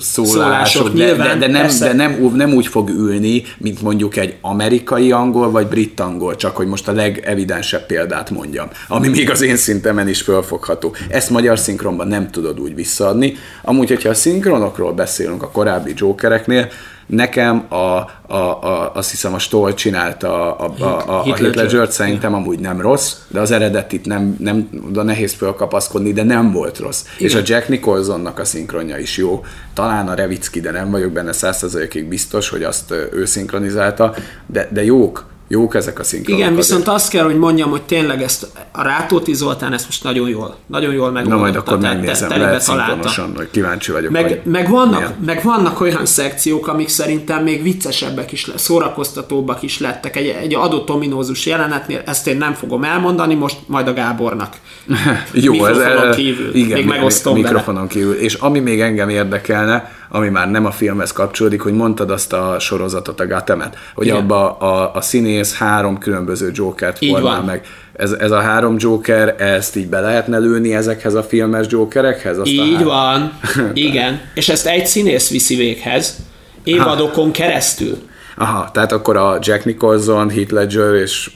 Speaker 1: szólások,
Speaker 2: Szólások,
Speaker 1: de, de,
Speaker 2: nyilván,
Speaker 1: de, nem,
Speaker 2: persze.
Speaker 1: de nem, nem úgy fog ülni, mint mondjuk egy amerikai angol vagy brit angol, csak hogy most a legevidensebb példát mondjam, ami még az én szintemen is fölfogható. Ezt magyar szinkronban nem tudod úgy visszaadni. Amúgy, hogyha a szinkronokról beszélünk a korábbi Jokereknél, nekem a, a, a, azt hiszem a Stoll csinálta a, a, a, a
Speaker 2: Heath Ledger.
Speaker 1: Ledger-t, szerintem amúgy nem rossz, de az eredetit nem, nem oda nehéz fölkapaszkodni, de nem volt rossz. És a Jack Nicholsonnak a szinkronja is jó. Talán a Revicki, de nem vagyok benne százszerzalékig biztos, hogy azt ő szinkronizálta, de, de jók. Jók ezek a szinkronok.
Speaker 2: Igen,
Speaker 1: azért.
Speaker 2: viszont azt kell, hogy mondjam, hogy tényleg ezt a Rátóti Zoltán ezt most nagyon jól, nagyon jól
Speaker 1: Na
Speaker 2: megoldotta.
Speaker 1: majd akkor megnézem,
Speaker 2: telibe
Speaker 1: lehet szinkronosan, hogy kíváncsi vagyok.
Speaker 2: Meg,
Speaker 1: hogy
Speaker 2: meg, vannak,
Speaker 1: milyen.
Speaker 2: meg vannak olyan szekciók, amik szerintem még viccesebbek is, le- szórakoztatóbbak is lettek. Egy, egy adott ominózus jelenetnél, ezt én nem fogom elmondani, most majd a Gábornak.
Speaker 1: Jó, ez,
Speaker 2: mikrofonon
Speaker 1: ez,
Speaker 2: kívül.
Speaker 1: Igen,
Speaker 2: még megosztom vele.
Speaker 1: mikrofonon kívül. És ami még engem érdekelne, ami már nem a filmhez kapcsolódik, hogy mondtad azt a sorozatot, a Gatemet, hogy Igen. abba a, a színész három különböző Jokert formál meg. Ez, ez a három Joker, ezt így be lehetne lőni ezekhez a filmes Jokerekhez? Azt
Speaker 2: így van, igen. És ezt egy színész viszi véghez, évadokon ha. keresztül.
Speaker 1: Aha, tehát akkor a Jack Nicholson, Heath Ledger és,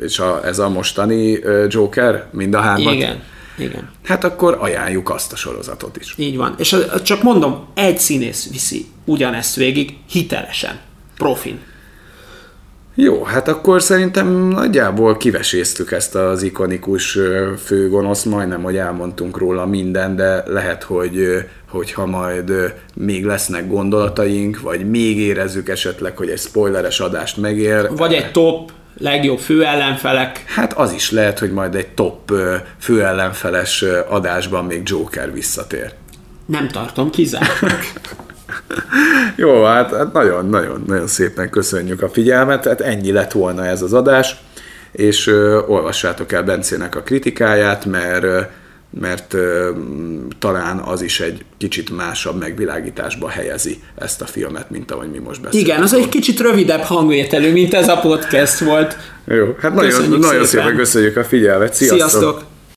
Speaker 1: és a, ez a mostani Joker, mind a hármat?
Speaker 2: Igen. Igen.
Speaker 1: Hát akkor ajánljuk azt a sorozatot is.
Speaker 2: Így van. És csak mondom, egy színész viszi ugyanezt végig hitelesen, profin.
Speaker 1: Jó, hát akkor szerintem nagyjából kiveséztük ezt az ikonikus főgonosz, majdnem, hogy elmondtunk róla minden, de lehet, hogy hogyha majd még lesznek gondolataink, vagy még érezzük esetleg, hogy egy spoileres adást megér.
Speaker 2: Vagy egy top legjobb főellenfelek.
Speaker 1: Hát az is lehet, hogy majd egy top főellenfeles adásban még Joker visszatér.
Speaker 2: Nem tartom kizártnak.
Speaker 1: Jó, hát, hát nagyon, nagyon, nagyon szépen köszönjük a figyelmet, hát ennyi lett volna ez az adás, és ö, olvassátok el Bencének a kritikáját, mert ö, mert ö, talán az is egy kicsit másabb megvilágításba helyezi ezt a filmet, mint ahogy mi most beszélünk.
Speaker 2: Igen, az egy kicsit rövidebb hangvételű, mint ez a podcast volt.
Speaker 1: Jó, hát nagyon, nagyon szépen. szépen köszönjük a figyelmet. Sziasztok! Sziasztok.